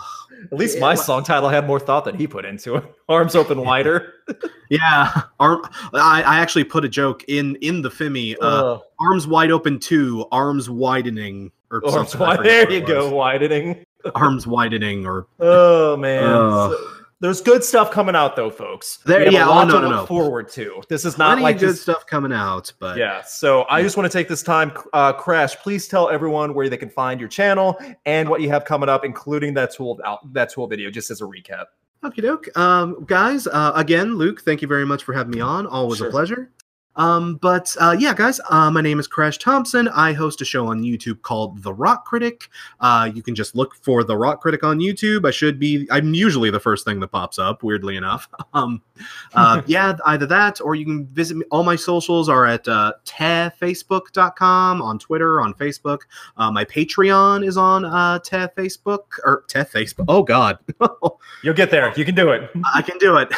At least my well- song title had more thought than he put into it. Arms Open Wider. yeah. Arm. I, I actually put a joke in in the Fimi. Uh, Ugh. arms wide open two. Arms widening or Arms something. Wide. There you go, widening. Arms widening or Oh man. Ugh. So- there's good stuff coming out though, folks. There- yeah, a oh, no, to no, look no. forward to. This is not plenty like good just stuff coming out. But yeah. So I just want to take this time, uh, Crash. Please tell everyone where they can find your channel and what you have coming up, including that tool out that tool video, just as a recap. Okie doke. Um, guys, uh, again, Luke, thank you very much for having me on. Always Sure. a pleasure. Um, but uh, yeah, guys, uh, my name is Crash Thompson. I host a show on YouTube called The Rock Critic. Uh, you can just look for The Rock Critic on YouTube. I should be, I'm usually the first thing that pops up, weirdly enough. Um, uh, yeah, either that or you can visit me. All my socials are at uh, tefacebook.com, on Twitter, on Facebook. Uh, my Patreon is on uh, Tef Facebook, or Tef Facebook. Oh, God. You'll get there. You can do it. I can do it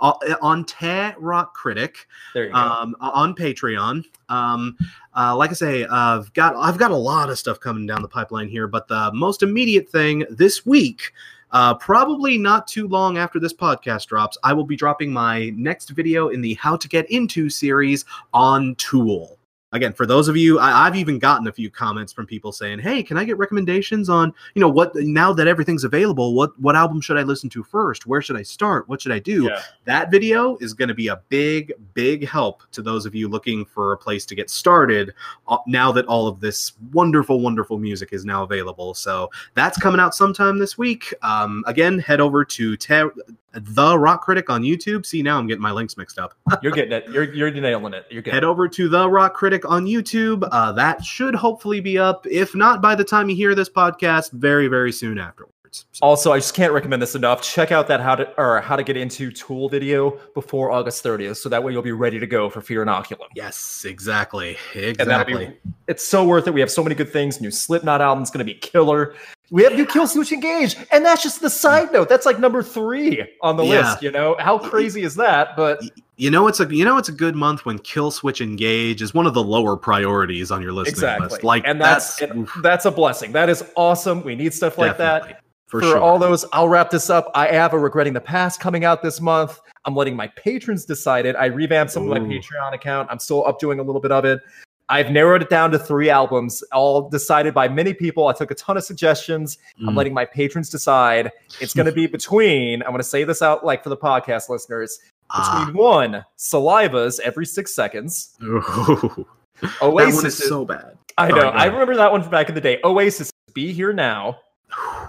on on Te Rock Critic There you go. Um, on Patreon. Um, uh, like I say, I've got I've got a lot of stuff coming down the pipeline here, but the most immediate thing this week. Uh, probably not too long after this podcast drops, I will be dropping my next video in the How to Get Into series on Tool. Again, for those of you, I, I've even gotten a few comments from people saying, "Hey, can I get recommendations on you know what now that everything's available? What what album should I listen to first? Where should I start? What should I do?" yeah. that video is going to be a big big help to those of you looking for a place to get started uh, now that all of this wonderful wonderful music is now available so that's coming out sometime this week um, again head over to te- the rock critic on youtube see now i'm getting my links mixed up You're getting it. You're you're nailing it. You're getting head over to the rock critic on youtube uh, that should hopefully be up if not by the time you hear this podcast very very soon afterwards So- Also, I just can't recommend this enough. Check out that how to or how to get into Tool video before August 30th, so that way you'll be ready to go for Fear Inoculum. yes exactly And exactly be it's so worth it. We have so many good things. New Slipknot album's gonna be killer. We have new Killswitch Engage, and that's just the side note. That's like number three on the Yeah. list. You know how crazy is that? But You know it's a you know it's a good month when Killswitch Engage is one of the lower priorities on your listening exactly, list. Like and that's that's, and that's a blessing. That is awesome. We need stuff like that. for, for sure. all those, I'll wrap this up. I have a Regretting the Past coming out this month. I'm letting my patrons decide it. I revamped some of my Patreon account. I'm still up doing a little bit of it. I've narrowed it down to three albums, all decided by many people. I took a ton of suggestions. I'm Mm. letting my patrons decide. It's going to be between, I'm going to say this out like for the podcast listeners, Ah. between one, Saliva's every six seconds. Ooh. that Oasis. one is so bad. I know. go I remember that one from back in the day. Oasis, Be Here Now.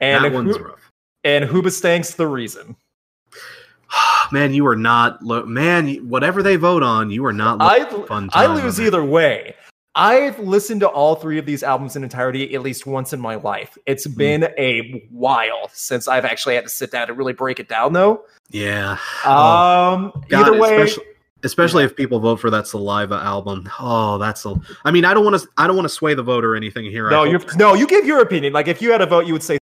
And, that one's Hu- rough. and Hoobastank's The Reason. Man, you are not lo- man. Whatever they vote on, you are not. I fun I lose either way. I've listened to all three of these albums in entirety at least once in my life. It's been a while since I've actually had to sit down and really break it down, though. Yeah. Um, Oh, either way, especially, especially if people vote for that Saliva album. Oh, that's a. I mean, I don't want to. I don't want to sway the vote or anything here. No, you're no, you give your opinion. Like if you had a vote, you would say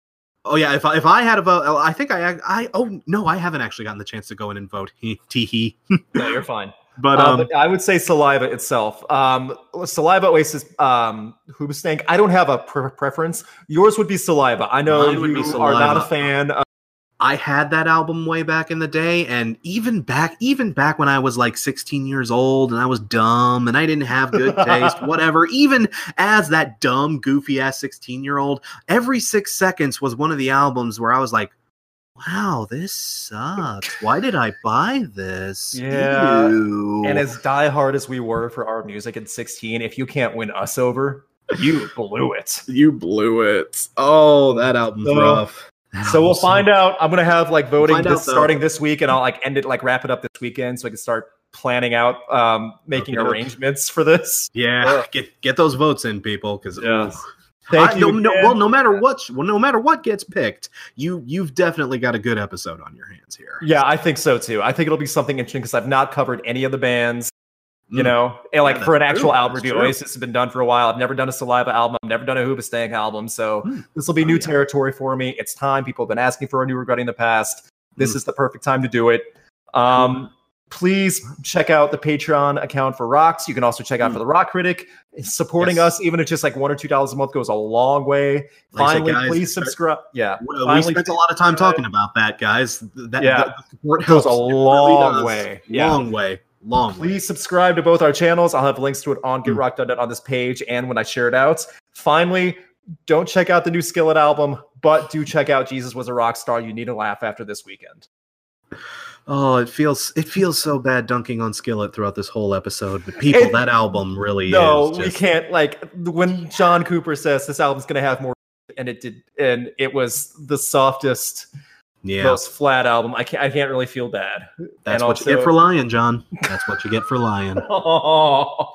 Oh yeah, if I, if I had a vote, I think I I oh no, I haven't actually gotten the chance to go in and vote. He tee hee. no, you're fine. But Uh, um, but I would say Saliva itself. Um, Saliva Oasis, um, Hoobastank. I don't have a pre- preference. Yours would be Saliva. I know you are not a fan. I had that album way back in the day, and even back, even back when I was like 16 years old, and I was dumb, and I didn't have good taste, whatever. Even as that dumb, goofy ass 16 year old, every six seconds was one of the albums where I was like, "Wow, this sucks. Why did I buy this?" Yeah. Ew. and as diehard as we were for our music at 16, if you can't win us over, you blew it. you blew it. Oh, that album's So- rough. So we'll find out. I'm gonna have like voting find this, out, starting this week, and I'll like end it like wrap it up this weekend, so I can start planning out, um, making Okay. arrangements for this. Yeah, Ugh. get get those votes in, people, because Yes. Thank I- you. no, no, well, no matter what, well, no matter what gets picked, you you've definitely got a good episode on your hands here. Yeah, I think so too. I think it'll be something interesting because I've not covered any of the bands. You Mm. know, and like Yeah, for an actual true. album review. Oasis has been done for a while. I've never done a Saliva album. I've never done a Hoobastank album. So Hmm. this will be Oh, new yeah. territory for me. It's time. People have been asking for a new regretting the past. This Hmm. is the perfect time to do it. Um, please check out the Patreon account for Rocks. You can also check out Hmm. for the Rock Critic. Supporting Yes. us, even if just like one or two dollars a month, goes a long way. Like Finally, guys, please subscribe. Yeah, We we spent a lot of time talking about that, guys. That, Yeah. that- support Goes helps. a It really long way. Yeah. Long way. Long way. Please subscribe to both our channels. I'll have links to it on Mm. GetRock.net on this page and when I share it out. Finally, don't check out the new Skillet album, but do check out Jesus Was a Rock Star. You need a laugh after this weekend. Oh, it feels it feels so bad dunking on Skillet throughout this whole episode. But people, It- that album really no, is. we just- can't. Like when John Cooper says this album's going to have more, and it did, and it was the softest, Yeah, most flat album. I can't. I can't really feel bad. that's and what you get for lying, John. That's what you get for lying. Oh,